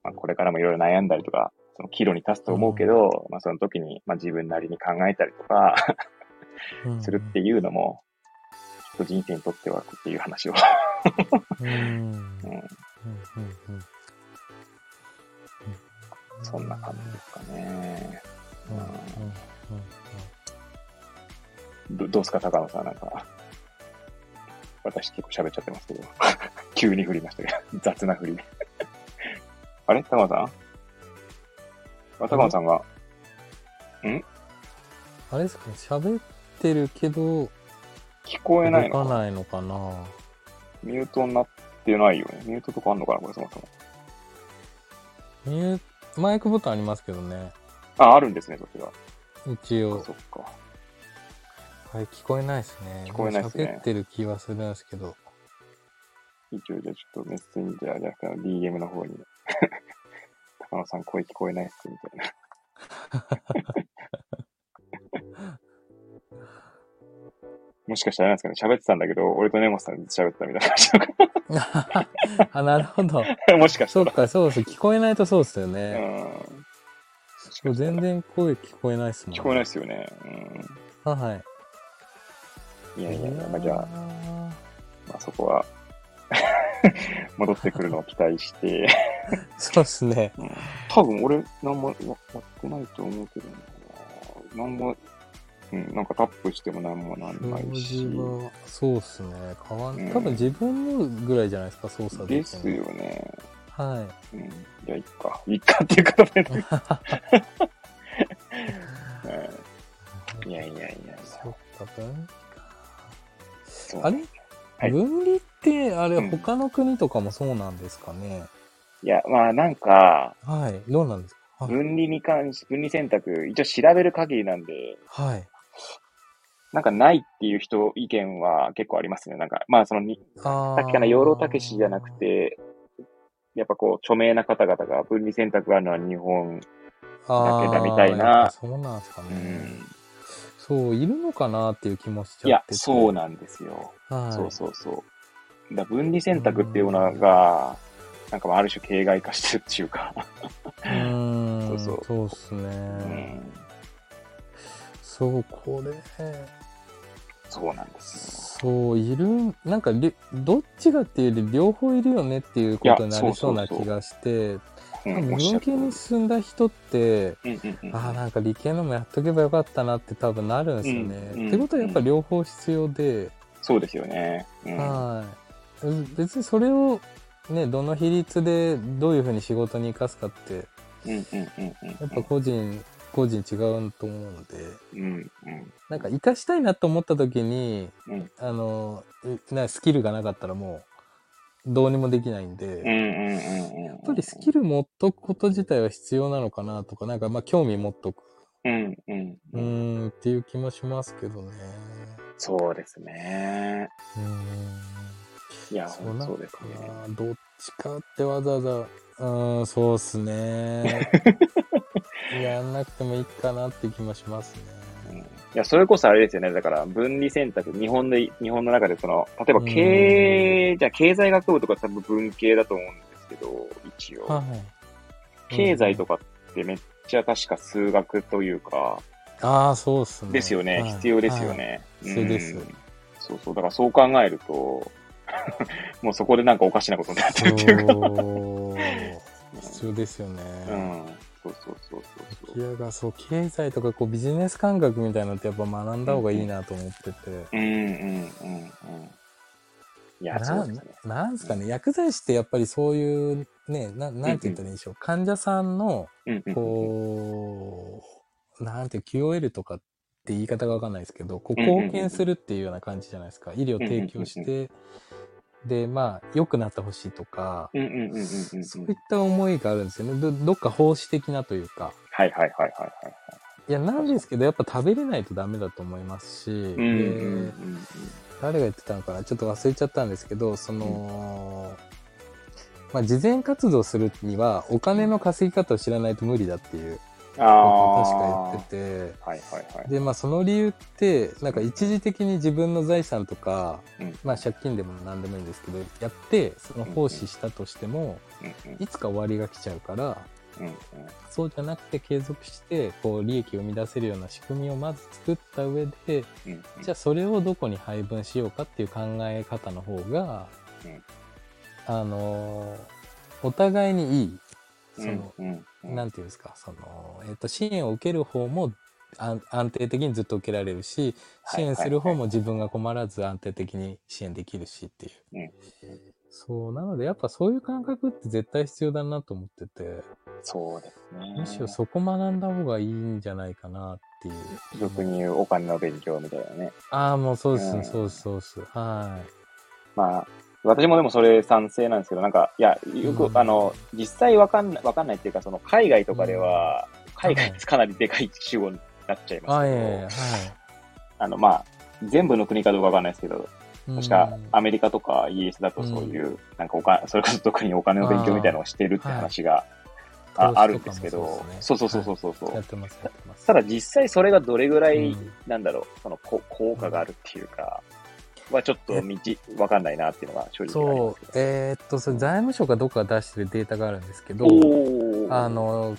まあ、これからもいろいろ悩んだりとか、その岐路に立つと思うけど、まあその時に、まあ自分なりに考えたりとかうん するっていうのも、と人生にとってはっていう話を。うん。うん。うん。うん、うん。そんな感じですかね。どどうすか、高野さんなんか。私結構喋っちゃってますけど。急に振りましたけど。雑な振り。あれ？高野さん？あ高野さんが、あれ？ですか？ね、喋ってるけど、聞こえないのか動かないのかな？ミュートになってないよね。ミュートとかあんのかな？これそもそも。ミューマイクボタンありますけどね。あ、あるんですね、そっちが。一応。そっか。はい、聞こえないですね。聞こえないですね喋ってる気はするんですけど。一応じゃあちょっとメッセンジャーじゃなくて DM の方に。高野さん声聞こえないっす、みたいな。もしかしたらなんですかね、喋ってたんだけど、俺と根本さんで喋ってたみたいな話とか。あ、なるほど。もしかしたら。そうか、そうです。聞こえないとそうですようね。ん。そう全然声聞こえないですもん、聞こえないですよね。い。はい。うん。いやいやいや、まあ、じゃあ、あまあそこは、戻ってくるのを期待して、そうですね。多分俺、なんもややってないと思うけどな。なんも、うん、なんかタップしてもなんもなんない表しそうですね。変わん、うん多分自分のぐらいじゃないですか、操作でですよね。はうん。じゃあ、いっか。いっかっていうか、ね、うん。いやいやいやいや。そっか、分離か。あれ、はい分離って、あれ、うん他の国とかもそうなんですかね？いや、まあなんか、はい。どうなんですか？はい。分離に関し、分離選択、一応調べる限りなんで、はい。なんかないっていう人、意見は結構ありますね。なんか、まあそのに、あさっきかな、養老たけしじゃなくて、やっぱこう、著名な方々が分離選択があるのは日本、あだけだみたいなそうなんですかね。うん。そう、いるのかなっていう気もしちいやゃって、て。そうなんですよ。はい。そうそうそう。だ分離選択っていうのが、なんかまあある種形骸化してるっていうか、うーん。そうそうそうっすね。うん、そう、これ、そうなんですそう、いる、なんかり、どっちがっていうより両方いるよねっていうことになりそうな気がして、文系に進んだ人って、うんうんうん。ああ、なんか理系のもやっとけばよかったなって多分なるんですよね。うんうんってことはやっぱ両方必要で、そうですよね。うん、はい。う別にそれを、ね、どの比率でどういうふうに仕事に生かすかって、うんうんうんうん。やっぱ個人、個人違うと思うんで、うんうんなんか生かしたいなと思った時に、うんあの、うなスキルがなかったらもう、どうにもできないんで。やっぱりスキル持っとくこと自体は必要なのかなとか、なんかまあ興味持っとく。うんうんううん。っていう気もしますけどね。そうですね。うーん。いや、そうなんそうですね。どっちかってわざわざ、うーん、そうっすね。やんなくてもいいかなって気もしますね。うんいや、それこそあれですよね。だから、分離選択、日本で、日本の中でその、例えば経営、じゃあ経済学部とか多分文系だと思うんですけど、一応。はい。経済とかってめっちゃ確か数学というか、ああ、そうっすね。ですよね。はい必要ですよ。ね。はい必要ですうんそうそう。だからそう考えると、もうそこでなんかおかしなことになってるっていうか。必要ですよね。うん。そうそうそうそうそう。いやがそう経済とかこうビジネス感覚みたいなのってやっぱ学んだ方がいいなと思ってて、うんうんうんうん。いや、そなうですね。なんですかね。薬剤師ってやっぱりそういうねななんて言ったらいいんでしょう、患者さんのうんうんこう、なんて QOL とかって言い方がわかんないですけどこううんうんうん貢献するっていうような感じじゃないですか。医療提供して、でまあ良くなってほしいとか、うんうんうんうんうんうん。そういった思いがあるんですよね。どどっか奉仕的なというか。はいはいはいはいはい。い。やなんですけどやっぱ食べれないとダメだと思いますし、うんうんうでん誰が言ってたのかな？ちょっと忘れちゃったんですけどその、まあ、慈善活動するにはお金の稼ぎ方を知らないと無理だっていううん。あことあ。を確か言っててはいはいはい。でまあその理由ってなんか一時的に自分の財産とか、うんまあ借金でも何でもいいんですけどやってその奉仕したとしてもうんうんいつか終わりが来ちゃうからうんそうじゃなくて継続してこう利益を生み出せるような仕組みをまず作った上でうんうん。じゃあそれをどこに配分しようかっていう考え方の方が、うんあのーお互いにいいその、なんていうんですかその、えっと支援を受ける方も安安定的にずっと受けられるし支援する方も自分が困らず安定的に支援できるしっていう、うん。そうなのでやっぱそういう感覚って絶対必要だなと思ってて。そうですね。むしろそこ学んだ方がいいんじゃないかなっていう。俗に言うお金の勉強みたいなね。ああもうそうです、うん。そうですそう。ですはい。まあ、私もでもそれ賛成なんですけど、なんか、いや、よく、うん。あの、実際わかんない、わかんないっていうか、その、海外とかでは、海外ってかなりでかい主語になっちゃいますけど、あいはい。あの、まあ、全部の国かどうかわかんないですけど、確かうん。アメリカとかイギリスだとそういう、なんかお金、それこそ特にお金の勉強みたいなのをしてるって話があ,、あるんですけど、そそううそうそうそうそう。やってますやってます。ただ実際それがどれぐらい、うん。なんだろう、そのこ効果があるっていうか、はちょっと道、わかんないなっていうのが正直そう。えーっとそれ財務省かどっかが出してるデータがあるんですけどあ、の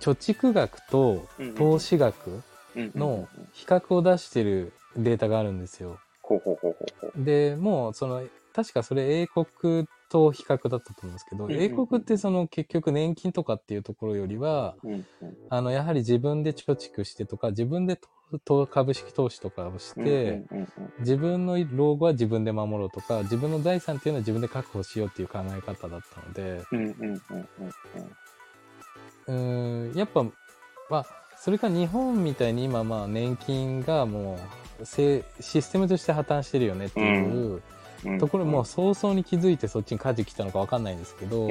貯蓄額と投資額の比較を出してるデータがあるんですよ。ほうほうほうほうほう。でもうその確かそれ英国と比較だったと思うんですけど、英国ってその結局年金とかっていうところよりは、あの、やはり自分で貯蓄してとか、自分で株式投資とかをして、自分の老後は自分で守ろうとか、自分の財産っていうのは自分で確保しようっていう考え方だったので、うんやっぱ、まあ、それか日本みたいに今まあ年金がもうせシステムとして破綻してるよねっていううんところも早々に気づいてそっちに舵来たのかわかんないんですけど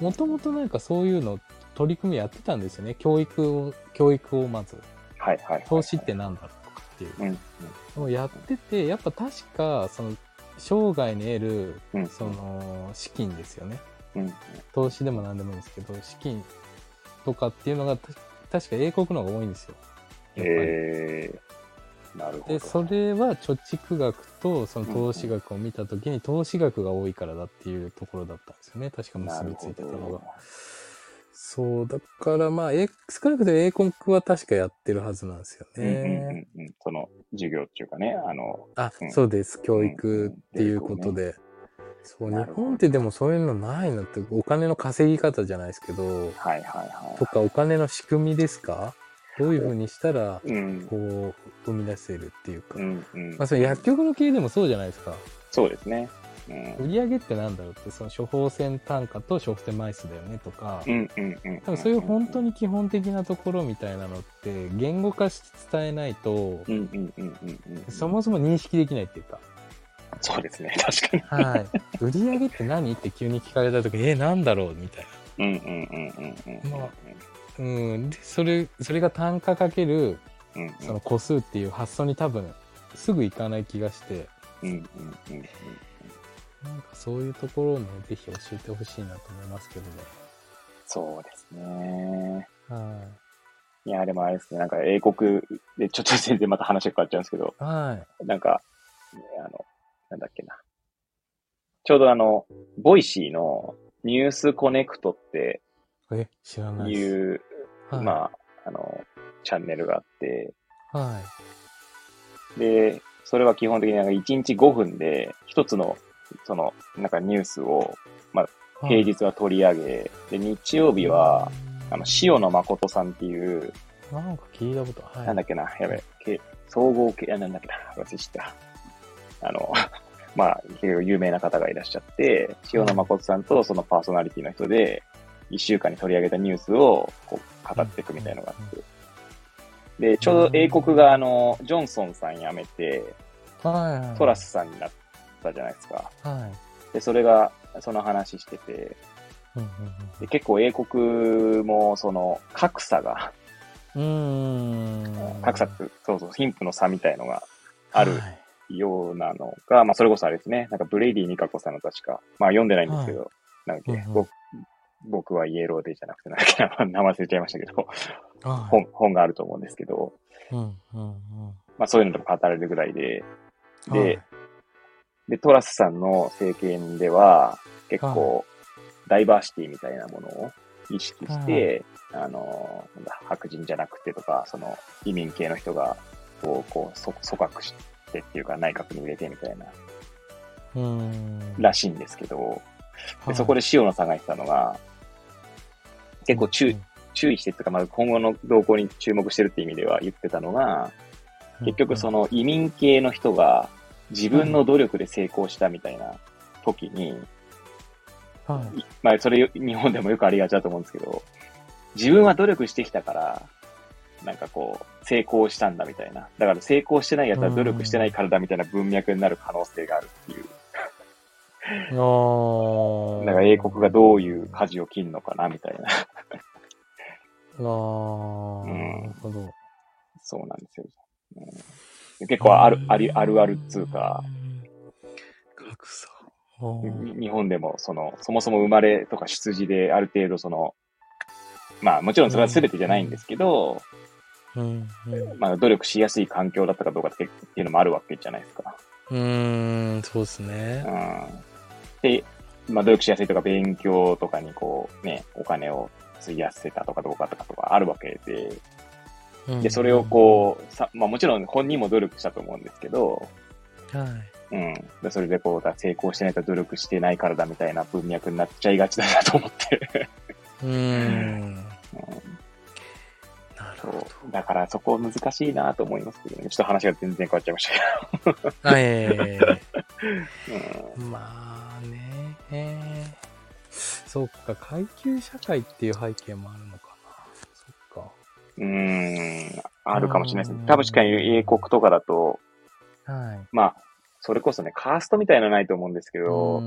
もともとなんかそういうの取り組みやってたんですよね。教育を教育をまず。はいはいはい。投資ってなんだろうとかっていう。うんうん。やっててやっぱ確かその生涯に得るうん。その資金ですよね。うん投資でも何でもいいんですけど資金とかっていうのがた確か英国の方が多いんですよ。やっぱり。えー、なるほど。でそれは貯蓄額とその投資額を見た時に投資額が多いからだっていうところだったんですよね。確か結びついてたのが。そうだからまあえ少なくとも英国は確かやってるはずなんですようんうんね、うんうん。その授業っていうかね、あの、あ、うん。そうです。教育っていうことで、そう日なるほど。本ってでもそういうのないのってお金の稼ぎ方じゃないですけど。はいはいはとかお金の仕組みですか？どういうふうにしたら。こう生み出せるっていうか、うんうんまあ、それ薬局の経営でもそうじゃないですかそうですね。うん売り上げってなんだろうってその処方箋単価と処方箋枚数だよねとか、うんうんうん。多分そういう本当に基本的なところみたいなのって言語化して伝えないと、うんうんうんうんうん。そもそも認識できないっていうか、そうですね。確かに。はい、売り上げって何？って急に聞かれた時えなんだろう？みたいな。うんうんうんうんうん。まあうん、でそれそれが単価かけるその個数っていう発想に多分すぐいかない気がしてうんうんうんうん。なんかそういうところをねぜひ教えてほしいなと思いますけどね。そうですね。はいや、でもあれですね。なんか英国で、ちょっと全然また話が変わっちゃうんですけど、い。はい。なんか、あの、なんだっけな。ちょうどあの、 Voicy のニュースコネクトってえ、知らないです。いう、はい、まあ、あの、チャンネルがあって、はで、それは基本的になんか1日5分で、一つの、その、なんかニュースをい。平日は取り上げ、で、日曜日は、あの、塩野誠さんっていう、なんか聞いたこと、はい。なんだっけな、やべ、け総合系、あなんだっけな、忘れちゃった。あの、まあ、結構有名な方がいらっしゃって、塩野誠さんとそのパーソナリティの人で、一週間に取り上げたニュースを、こう、語っていくみたいなのがあって。で、ちょうど英国があの、ジョンソンさん辞めて、はいはい。トラスさんになったじゃないですか。はい。で、それが、その話してて、で結構英国も、その、格差が、うん。格差って、そうそう、貧富の差みたいのがあるはいようなのが、まあ、それこそあれですね、なんかブレイディ・ミカコさんの確か、まあ、読んでないんですけど、なんだっけ、うんうん僕僕はイエローデーじゃなくて、名前忘れちゃいましたけど、はい。本、本があると思うんですけど、うんうんうん。まあ、そういうのでも語られるぐらいで、で、はいで、トラスさんの政権では、結構、ダイバーシティみたいなものを意識して、あの、白人じゃなくてとか、その、移民系の人が、こう、こう、そ組閣してっていうか、内閣に入れてみたいな、うーん。らしいんですけど、はいでそこで塩野さんが言ってたのが、結構注,、注意してっていうか、まず今後の動向に注目してるって意味では言ってたのが、結局その、の移民系の人が自分の努力で成功したみたいな時に、はいいまあそれ日本でもよくありがちだと思うんですけど、自分は努力してきたから、なんかこう、成功したんだみたいな。だから成功してないやつは努力してないからだみたいな文脈になる可能性があるっていう。あーだから英国がどういう舵を切るのかなみたいな。あーうんなるほど。そうなんですよ。うん、結構ある、あり、あるあるっつうか、格差。日本でもその、そもそも生まれとか出自である程度その、まあもちろんそれは全てじゃないんですけど、うんうんまあ努力しやすい環境だったかどうかってっていうのもあるわけじゃないですか。うーん、そうですねう。ん。で、まあ努力しやすいとか勉強とかにこうね、お金を費やせたとかどうかとかとかあるわけで、で、それをこう、さ、まあもちろん本人も努力したと思うんですけど、はい。うん。でそれでこう、だ成功してないと努力してないからだみたいな文脈になっちゃいがちだなと思って。う。うんそなるほう。だからそこ難しいなと思いますけどね。ちょっと話が全然変わっちゃいましたけど。あ、えど。まあね、えーそっか、階級社会っていう背景もあるのかな。そっか。うん。うん。あるかもしれないですうん。ね多分確かに英国とかだと、はい。まあ、それこそね、カーストみたいなのはないと思うんですけど、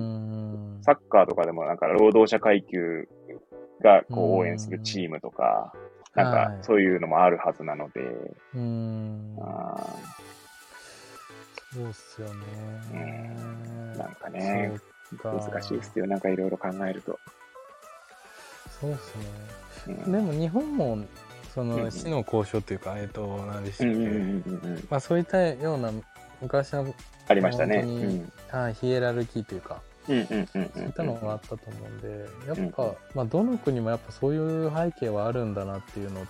サッカーとかでもなんか労働者階級がこううん応援するチームとか、なんはいかそういうのもあるはずなので、うーん。あそうっすよね。ーなんかね、難しいですよ。なんかいろいろ考えると。そうっすね。うんでも日本も、その死の交渉というか、えっと、何でしたっけ？まあそういったような昔の、ありましたね。うん。はい、ヒエラルキーというか。そういったのがあったと思うんで、やっぱ、うんまあどの国もやっぱそういう背景はあるんだなっていうのと、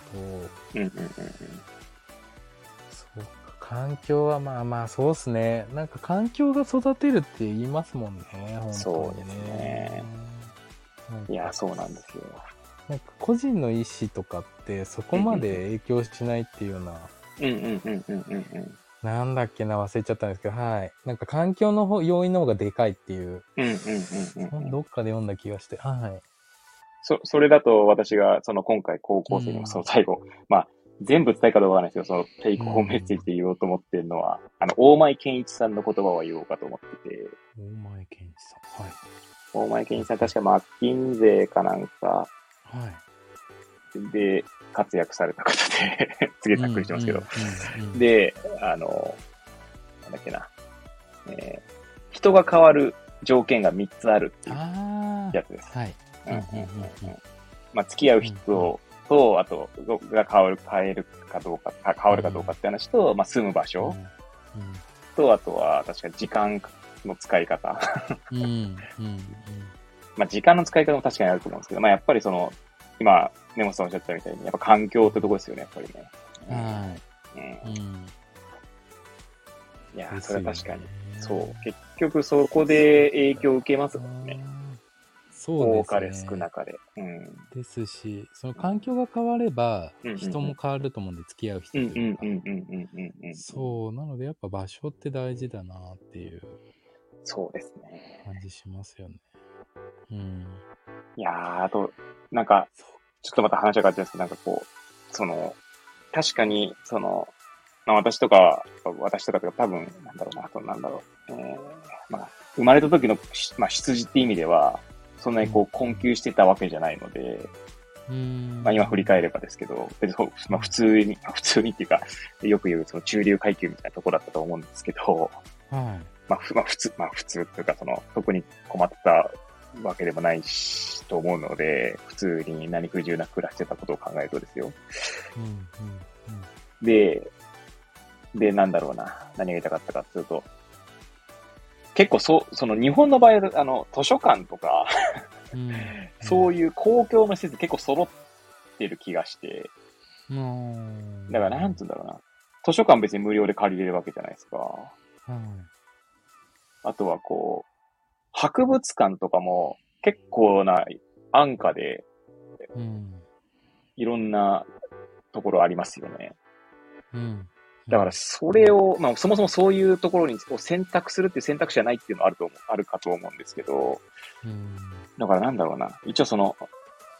環境はまあまあそうっすね。なんか環境が育てるって言いますもんね、本当にね。そうですね。いや、そうなんですよ。なんか個人の意思とかってそこまで影響しないっていうような、うんうんうんうんうんうん。なんだっけな忘れちゃったんですけど、はい。なんか環境の方要因の方がでかいっていう、うんうんうんうん。どっかで読んだ気がして、はい。そ、それだと私が、その今回高校生にもその最後、まあ、全部伝えるかどうかわからないですけど、そのテイクホームメッセージで言おうと思ってるのは、あの、大前健一さんの言葉を言おうかと思ってて、大前健一さん。はい。大前健一さん確かマッキンゼーかなんかはい。で活躍された方で、すげえざっくりしてますけど、うんうんうんうん、で、あの、なんだっけな、えー人が変わる条件が3つあるっていうやつです。はい。うんうんうんうんうんうんまあ、付き合う人と、あと、が変わる、変えるかどうか、か変わるかどうかって話と、まあ、住む場所と、あとは、確か時間の使い方。うん。まあ、時間の使い方も確かにあると思うんですけど、まあ、やっぱりその、今、根本さんおっしゃったみたいに、やっぱ環境ってとこですよね、やっぱりね。はい。うん。うん。いやそれは確かに。そう。結局、そこで影響を受けますもんね。あーそうですね。多かれ少なかれ。うん。ですし、その環境が変われば人も変わると思うんで、付き合う人うんというか。うんうんうんうんうんうん。そう、なのでやっぱ場所って大事だなっていうそうですね。感じしますよね。うん。いやー、あと、なんか、ちょっとまた話が変わっちゃうんですけど、なんかこう、その、確かに、その、まあ私とか、私とかとか多分、なんだろうな、そのなんだろう、えー、まあ、生まれた時の、しまあ、出自って意味では、そんなにこう困窮してたわけじゃないので、うんまあ今振り返ればですけど、別まあ普通に、普通にっていうか、よく言うその中流階級みたいなところだったと思うんですけど、はまあ、ふまあ普通、まあ普通というか、その、特に困ってたわけでもないし、と思うので、普通に何不自由なく暮らしてたことを考えるとですよ。い。うん。うん。で、で、なんだろうな。何が言いたかったかっていうと、結構そう、その日本の場合、あの、図書館とか、うん。うん。そういう公共の施設結構揃ってる気がして、うん。だからなんつうんだろうな。図書館別に無料で借りれるわけじゃないですか。はい。あとはこう、博物館とかも結構な安価でうん。いろんなところありますよね。うん。だからそれを、まあそもそもそういうところにを選択するっていう選択肢はないっていうのはあると思う、あるかと思うんですけど、うん。だからなんだろうな。一応その、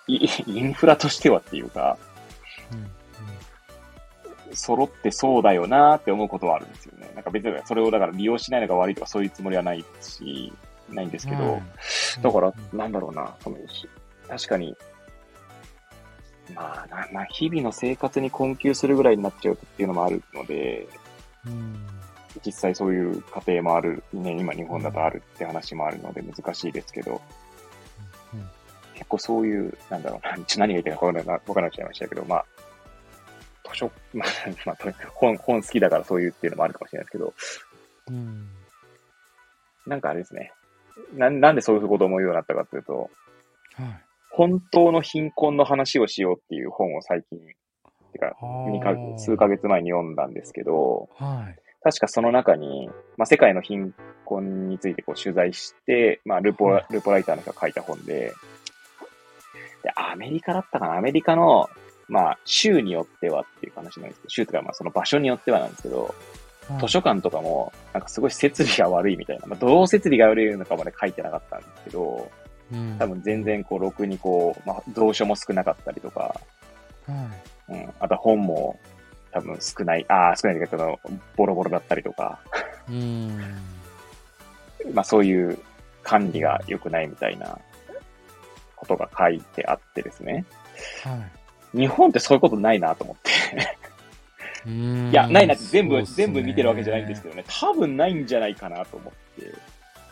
イ インフラとしてはっていうか、うん。揃ってそうだよなって思うことはあるんですよね。なんか別にそれをだから利用しないのが悪いとかそういうつもりはないし、ないんですけど、だから、なんだろうな、その確かに、まあな、な、日々の生活に困窮するぐらいになっちゃうっていうのもあるので、うん。実際そういう家庭もある、ね、今日本だとあるって話もあるので難しいですけど、うん結構そういう、なんだろうな、何が言ってるか分からな分からなくちゃいましたけど、まあ、図書、まあ、まあ、と本、本好きだからそういうっていうのもあるかもしれないですけど、うん。なんかあれですね。ななんでそういうことを思うようになったかというと、はい。本当の貧困の話をしようっていう本を最近、てか、二か数ヶ月前に読んだんですけど、はい。確かその中に、まあ、世界の貧困についてこう取材して、まあ、ルポラ、ルポライターの人が書いた本で、で、アメリカだったかな？アメリカの、まあ、州によってはっていう話なんですけど、州とか、まあ、その場所によってはなんですけど、図書館とかも、なんかすごい設備が悪いみたいな、まあ、どう設備が悪いのかまで書いてなかったんですけど、うん多分全然こう、ろくにこう、まあ、蔵書も少なかったりとか、はいうん、あとは本も多分少ない、ああ、少ないけど、ボロボロだったりとか、うん。まあそういう管理が良くないみたいなことが書いてあってですね。はい。日本ってそういうことないなと思って。いや、ないなって全部、ね全部見てるわけじゃないんですけどね。多分ないんじゃないかなと思って。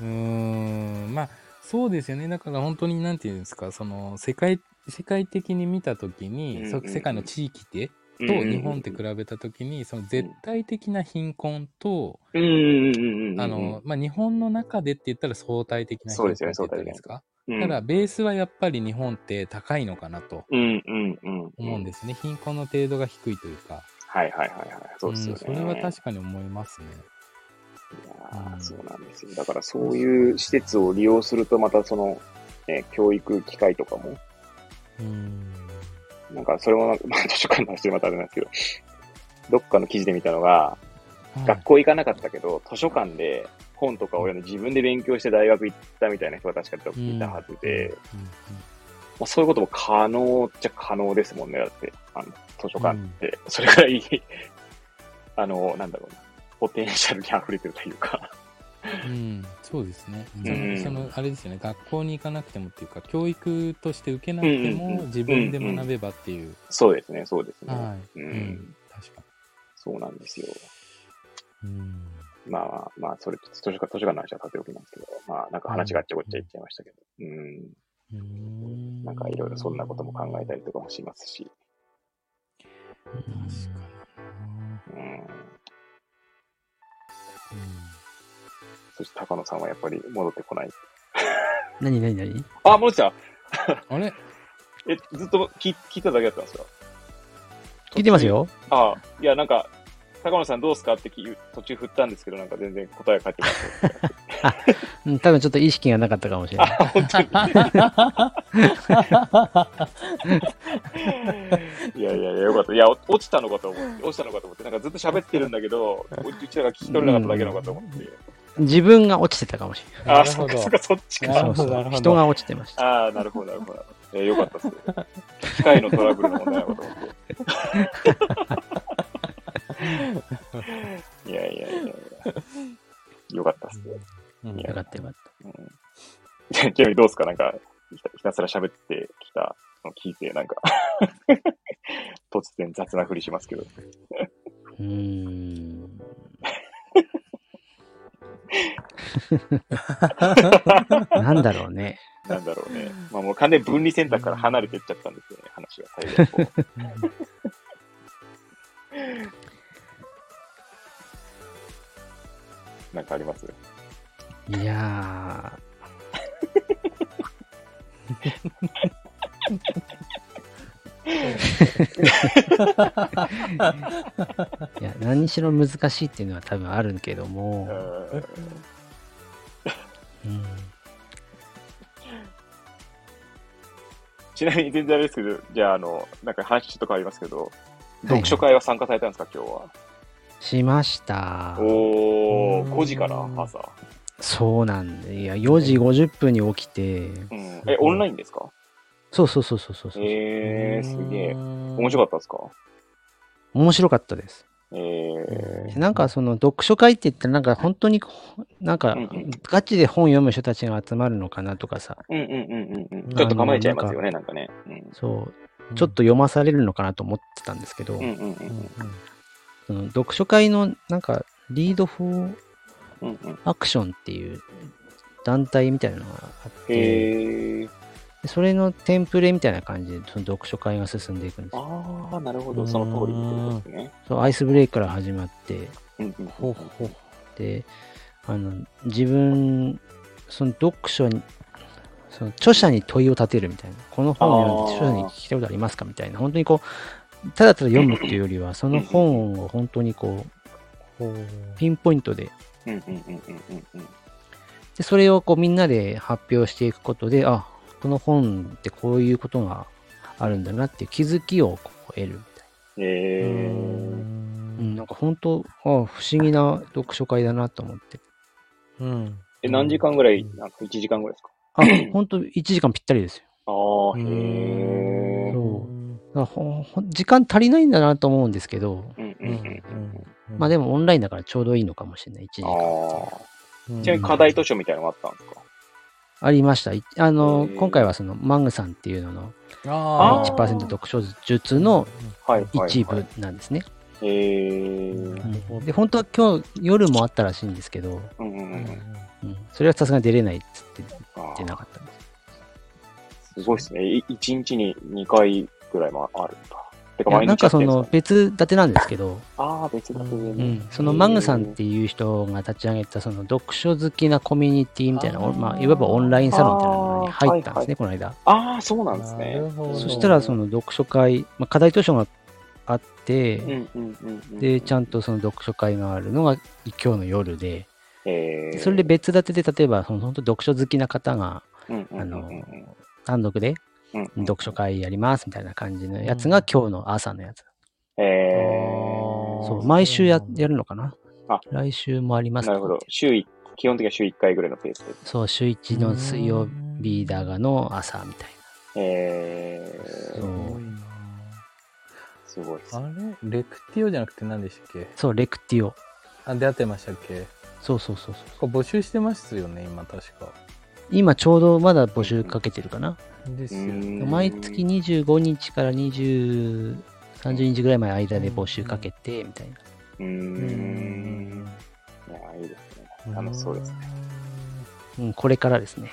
うーん、まあ、そうですよね。だから本当になんていうんですか、その、世界、世界的に見たときに、うんうんそ世界の地域で、と日本って比べたときに、その絶対的な貧困と、うんうんうんうんうん。あの、まあ、日本の中でって言ったら相対的なそうですよねって言ったらいいですか。うん、ただ、ベースはやっぱり日本って高いのかなとうんうんうん。思うんですね。貧困の程度が低いというか。はいはいはいはい。そうですよね。んそれは確かに思いますね。いやそうなんですよ。だからそういう施設を利用すると、またその、ね、教育機会とかも、うん。なんかそれもなんか、まあ図書館の話でまたあれなんですけど、どっかの記事で見たのが、学校行かなかったけど、図書館で本とかを読んで自分で勉強して大学行ったみたいな人が確かいたはずで、まあ、そういうことも可能っちゃ可能ですもん。ね、だって、あの、図書館って、それくらい、あの、なん。だろうな、ポテンシャルに溢れてるというか、うん、うんそうですね。うんその、あれですよね、学校に行かなくてもっていうか、教育として受けなくてうんうんもうん自分で学べばっていう。そうですね、そうですね。はい。ううんん。確かそうなんですよ。に。うん。まあまあ、まあ、それ、図書館、図書館の話はさておきなんですけど、まあ、なんか話があっちゃこっちゃ言っちゃいましたけど、うん。うーんなんかいろいろそんなことも考えたりとかもしますし、確かにな。うん。うん。そして高野さんはやっぱり戻ってこない。何何何？あ、戻ってきたあれ？え、ずっと聞聞いただけだったんですか？聞いてますよ。あいや、なんか、高野さんどうすか？って途中振ったんですけど、なんか全然答えが返ってこな多分ちょっと意識がなかったかもしれない。あ、本当に。いやいやいや、よかった。いや、お落ちたのかと思って、落ちたのかと思って、なんかずっと喋ってるんだけど、うちらが聞き取れなかっただけなのかと思って。自分が落ちてたかもしれあ、なるほどそっかそっか、そっちなか。そうそう人が落ちてました。ああ、なるほど、なるほど。えーよかったっすね。機械のトラブルの問題なのかと思って。いやいやいやいや。よかったっすね。うんよかったよかっうん、ちなみにどうですか？なんかひた、ひたすら喋ってきたの聞いて、なんか、突然雑なふりしますけど。た。うーん。なんだろうね。なんだろうね。まあもう完全に分離選択から離れていっちゃったんですよね、話が最 なんかあります？いやー。いや、何しろ難しいっていうのは多分あるけども、うんうん、ちなみに全然あれですけど、じゃあ、あの、なんか話ちょっと変わりますけど、はい読書会は参加されたんですか、今日は？しました。おー、うん5時から朝。そうなんで、いや、4時50分に起きて、うん。え、オンラインですか？そうそうそうそうそうそう、えー、すげえ。面面白かったですか？面白かったです。えー、なんかその読書会って言ったらなんか本当になんかガチで本読む人たちが集まるのかなとかさ、うんうんうんうんうん。ちょっと構えちゃいますよね、なんかね。うん。そう、ちょっと読まされるのかなと思ってたんですけど、読書会のなんかリードフォーうんうん。アクションっていう団体みたいなのがあって、それのテンプレみたいな感じでその読書会が進んでいくんですよ。ああ、なるほど。その通りですね。そうアイスブレイクから始まって、うんうんほうほうで、あの、自分、その読書に、その著者に問いを立てるみたいな。この本を読んで著者に聞いたことありますか？みたいな。本当にこう、ただただ読むっていうよりは、その本を本当にこう、ピンポイントで。うんうんうんうんうんうん。で、それをこうみんなで発表していくことで、あ、この本ってこういうことがあるんだなっていう気づきをこう得るみたいえな。うん、なんか本当、あ不思議な読書会だなと思って。うん。え、何時間ぐらいなんか ?1 時間ぐらいですか？あ、本当1時間ぴったりですよ。ああ、へえ。そうだからほほ時間足りないんだなと思うんですけど、うんうんうんうん。まあでもオンラインだからちょうどいいのかもしれない、1時間。ちなみに課題図書みたいなのがあったんですか？ありました。いあの、今回はそのマグさんっていうののあー1%読書術の一部。なんですね。で、本当は今日夜もあったらしいんですけど、うんうんうんそれはさすがに出れないっつってなーかったんです。すごいですね。い一日に2回ぐらいもあるんだ。てかいや毎なんかその別立てなんですけど、ああ、別だけでうねん、そのマグさんっていう人が立ち上げたその読書好きなコミュニティみたいな、まあ、いわばオンラインサロンみたいなものに入ったんですね、あこの間。ああ、そうなんですね。そしたらその読書会、まあ、課題図書があって、うんうんうんうん。で、ちゃんとその読書会があるのが今日の夜で、えー、それで別立てで、例えばその本当読書好きな方がうんうんうんうん、あの単独で読書会やりますみたいな感じのやつが今日の朝のやつ。えそう、毎週ややるのかな？あ来週もありまー、すなるほど。週一基本的には週1回ぐらいのペースで。そう、週一の水曜日だがの朝みたいえそー、うすごいですあ。れ？レクティオじゃなくて何でしたっけ？な。そう、レクティオ。あ、出会ってましたっけ？そうそうそうそう。募集してますよね、今確か。今ちょうどまだ募集かけてるかな？ですよ毎月25日から20、30日ぐらい前間で募集かけて、みたいな。うーん。いや、いいですね。楽しそうですね。うん、これからですね。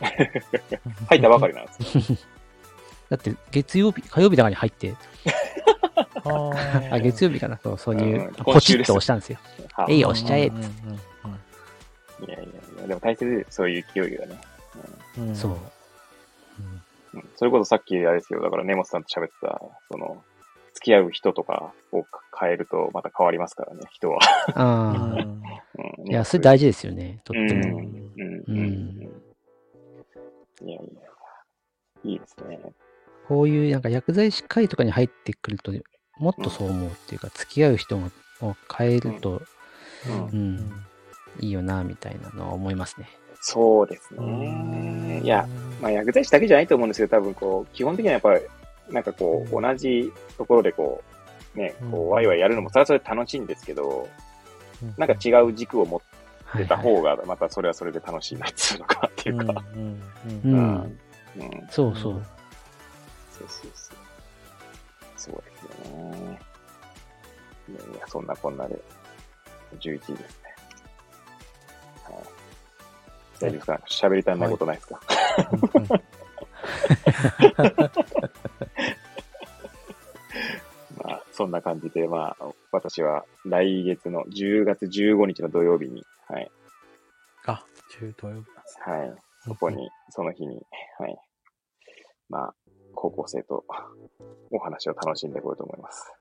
入ったばかりなんですね。だって月曜日、火曜日だかに入って、あ月曜日かな、そう、そういううん、ポチッと押したんですよ。はえいよ押しちゃえいやいやいや、でも大切ですよそういう勢いがね。うんうんそう。うん、それこそさっきあれですよ、だから根本さんと喋ってた、その、付き合う人とかを変えるとまた変わりますからね、人は。ああ。う んうん、いや、それ大事ですよね、とっても。うん、うん、うん。うん、いやいやいや、いいですね。こういうなんか薬剤師会とかに入ってくると、もっとそう思うっていうか、付き合う人を変えると、うんうん、いいよな、みたいなのは思いますね。そうですね。いや、まあ、薬剤師だけじゃないと思うんですけど、多分こう、基本的にはやっぱり、なんかこう、同じところでこう、ね、こう、ワイワイやるのも、それはそれで楽しいんですけど、なんか違う軸を持ってた方が、またそれはそれで楽しいなっていうのかっていうか。うんううんん、うん。そうそう。そうそうそう。そうですよね。いやいや、そんなこんなで、11位です。大丈夫ですか？喋り足んないことないですか、まあ、そんな感じで、まあ、私は来月の10月15日の土曜日に、はい、あ、中東予備はい、そこに、その日に、はい、まあ、高校生とお話を楽しんでいこうと思います。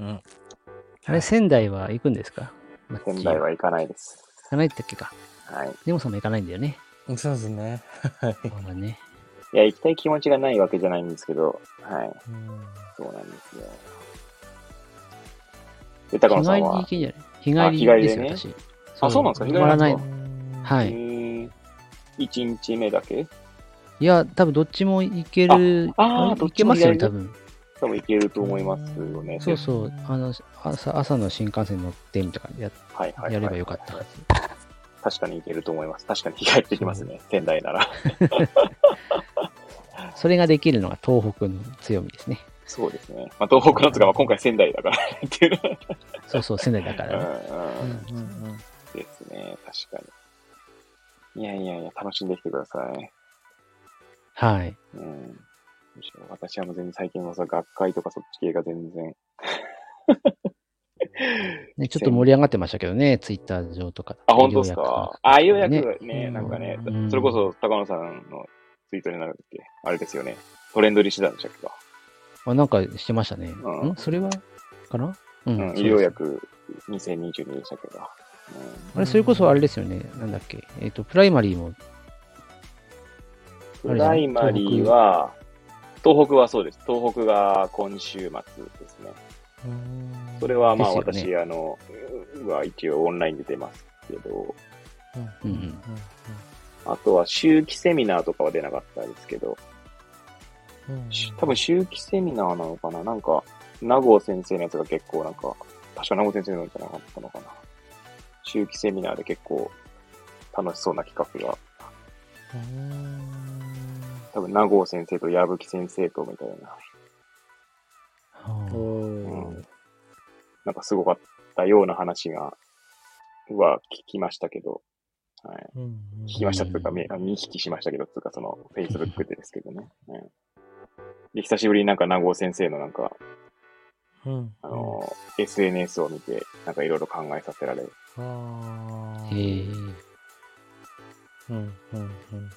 うん。あれ、仙台は行くんですか？仙台は行かないです。行かないってっけか。はい。でもさんも行かないんだよね。そうですね。はい。そうだね。いや、行きたい気持ちがないわけじゃないんですけど、はい、そうなんですよ。で、高日帰りで野さんは行、けんじゃない？日帰りですよ、あ私。あそうなんですか？止まらない日帰りの。はい。えー、1日目だけ？いや、多分どっちも行ける。ああーどっ行けますよね、多分。多分行けると思いますよね。そうそう。あの、朝、朝の新幹線乗ってみたいなやはいはいはいやればよかったはず。確かに行けると思います。確かに日帰ってきますね。仙台なら。それができるのが東北の強みですね。そうですね。まあ、東北のつか、まあ、今回仙台だからっていうそうそう、仙台だからね。うんうんうんうんですね。確かに。いやいやいや、楽しんできてください。はい。うん。私はもう全然最近はさ、学会とかそっち系が全然。ね、ちょっと盛り上がってましたけどね、ツイッター上とか。あ、本当ですか？あ、ようやねくね、なんかねう、んそれこそ高野さんのツイートになるっけ？あれですよね。トレンド入りしてたんでしたっけ？か。あ、なんかしてましたね。うんん？それはかな？ううん、医療。薬2022でしたけど。あれ、それこそあれですよね。なんだっけ？えっ、と、プライマリーも、プライマリーは、東北はそうです。東北が今週末ですね。それはまあですよね。私、あの、は一応オンラインで出ますけど、うんうんあとは周期セミナーとかは出なかったですけど、し多分周期セミナーなのかな？なんか、名郷先生のやつが結構なんか、確か名郷先生のじゃなかったのかな？周期セミナーで結構楽しそうな企画が、多分名郷先生と矢吹先生とみたいな、なんかすごかったような話が、は聞きましたけど、はい。聞きましたというか、見聞きしましたけど、つうかその、Facebook でですけどね。はいで、久しぶりになんか名護先生のなんか、あの、SNS を見て、なんかいろいろ考えさせられる。あへえ。うんうんうん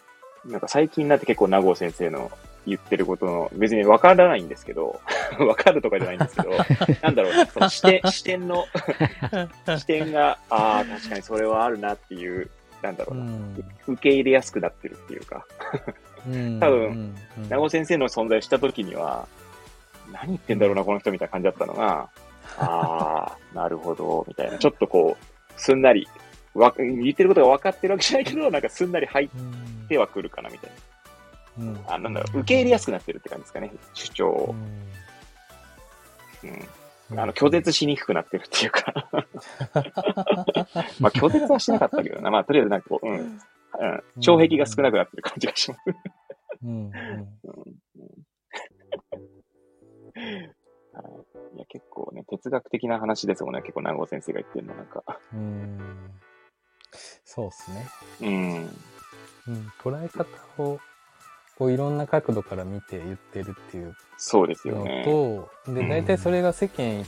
なんか最近になって結構名護先生の言ってることの、別にわからないんですけど、わかるとかじゃないんですけど、なんだろうな、その視点、視点の、視点が、ああ、確かにそれはあるなっていう、なんだろうな、受け入れやすくなってるっていうか、うん。多分うん。うん。名護先生の存在をした時には、何言ってんだろうな、この人みたいな感じだったのが、ああ、なるほど、みたいな、ちょっとこう、すんなり、わ言ってることが分かってるわけじゃないけど、なんかすんなり入ってはくるかな、みたいうんな。あ、なんだろう、受け入れやすくなってるって感じですかね、主張を。うん。あの、拒絶しにくくなってるっていうか。まあ、拒絶はしなかったけどな。まあ、とりあえずなんかこう、うん。うん。障壁が少なくなってる感じがします。うんいや、結構ね、哲学的な話ですもんね。結構、南郷先生が言ってるの、なんか。うんそうですね。うん。うん捉え方をこういろんな角度から見て言ってるっていうそうですよのね。と、でうん大体それが世間一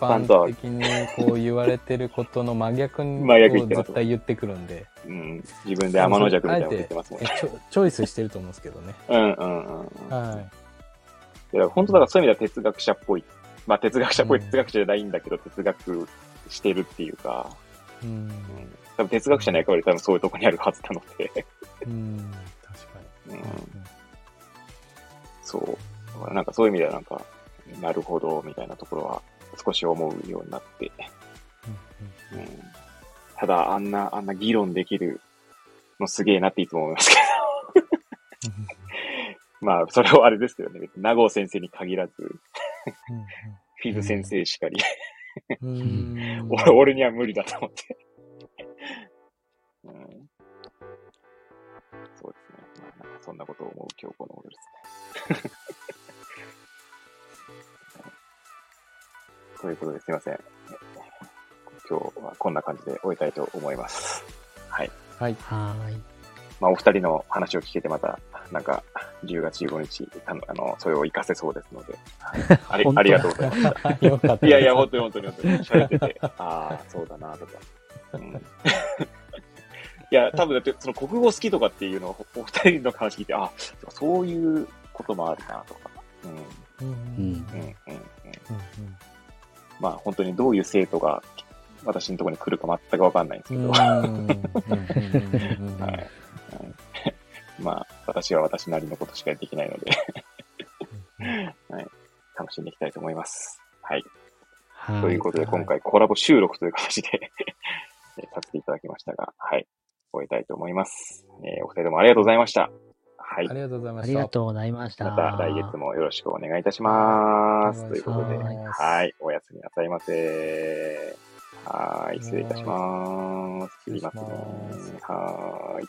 般的にこう言われてることの真逆に絶対言ってくるんで、うん。自分で天の弱みたいなこと言ってますもんえね。チョイスしてると思うんですけどね。うんうんうん。うんはいや、本当だからそういう意味では哲学者っぽい。まあ、哲学者っぽいうん哲学者じゃないんだけど、哲学してるっていうか、い。うん。うん。多分哲学者の役割多分そういうとこにあるはずなので。うん。確かうんに。。そう。だからなんかそういう意味ではなんか、なるほど、みたいなところは少し思うようになって。うん。ただ、あんな、あんな議論できるのすげえなっていつも思いますけど。まあ、それはあれですけどね。名護先生に限らず、フィズ先生しかり、俺俺には無理だと思って。うん、そうですね。まあ、なんかそんなことを思う今日この頃ですね。ということですいません。今日はこんな感じで終えたいと思います。はい。はい。はーい。まあ、お二人の話を聞けてまた、なんか、10月15日、あの、あのそれを活かせそうですので、ありありがとうございます。よかった。いやいや、本当に本当に本当に喋ってて、ああ、そうだな、とか。うん、いや、多分だって、その国語好きとかっていうのを、お二人の話聞いて、あそういうこともあるな、とか。うん、うん。ううん。ん。うん、うん。まあ、本当にどういう生徒が、私のところに来るか全くわかんないんですけど、うん。はい。はいまあ、私は私なりのことしかできないので、はい。楽しん。でいきたいと思います。はい。はということで、今回コラボ収録という形でえーさせていただきましたが、はい。終えたいと思います。えー、お二人ともありがとうございました。はい。ありがとうございました。ありがとうございました。また来月もよろしくお願いいたします。ということで、はい。おやすみなさいませ。はい。失礼いたします。切りますね。はい。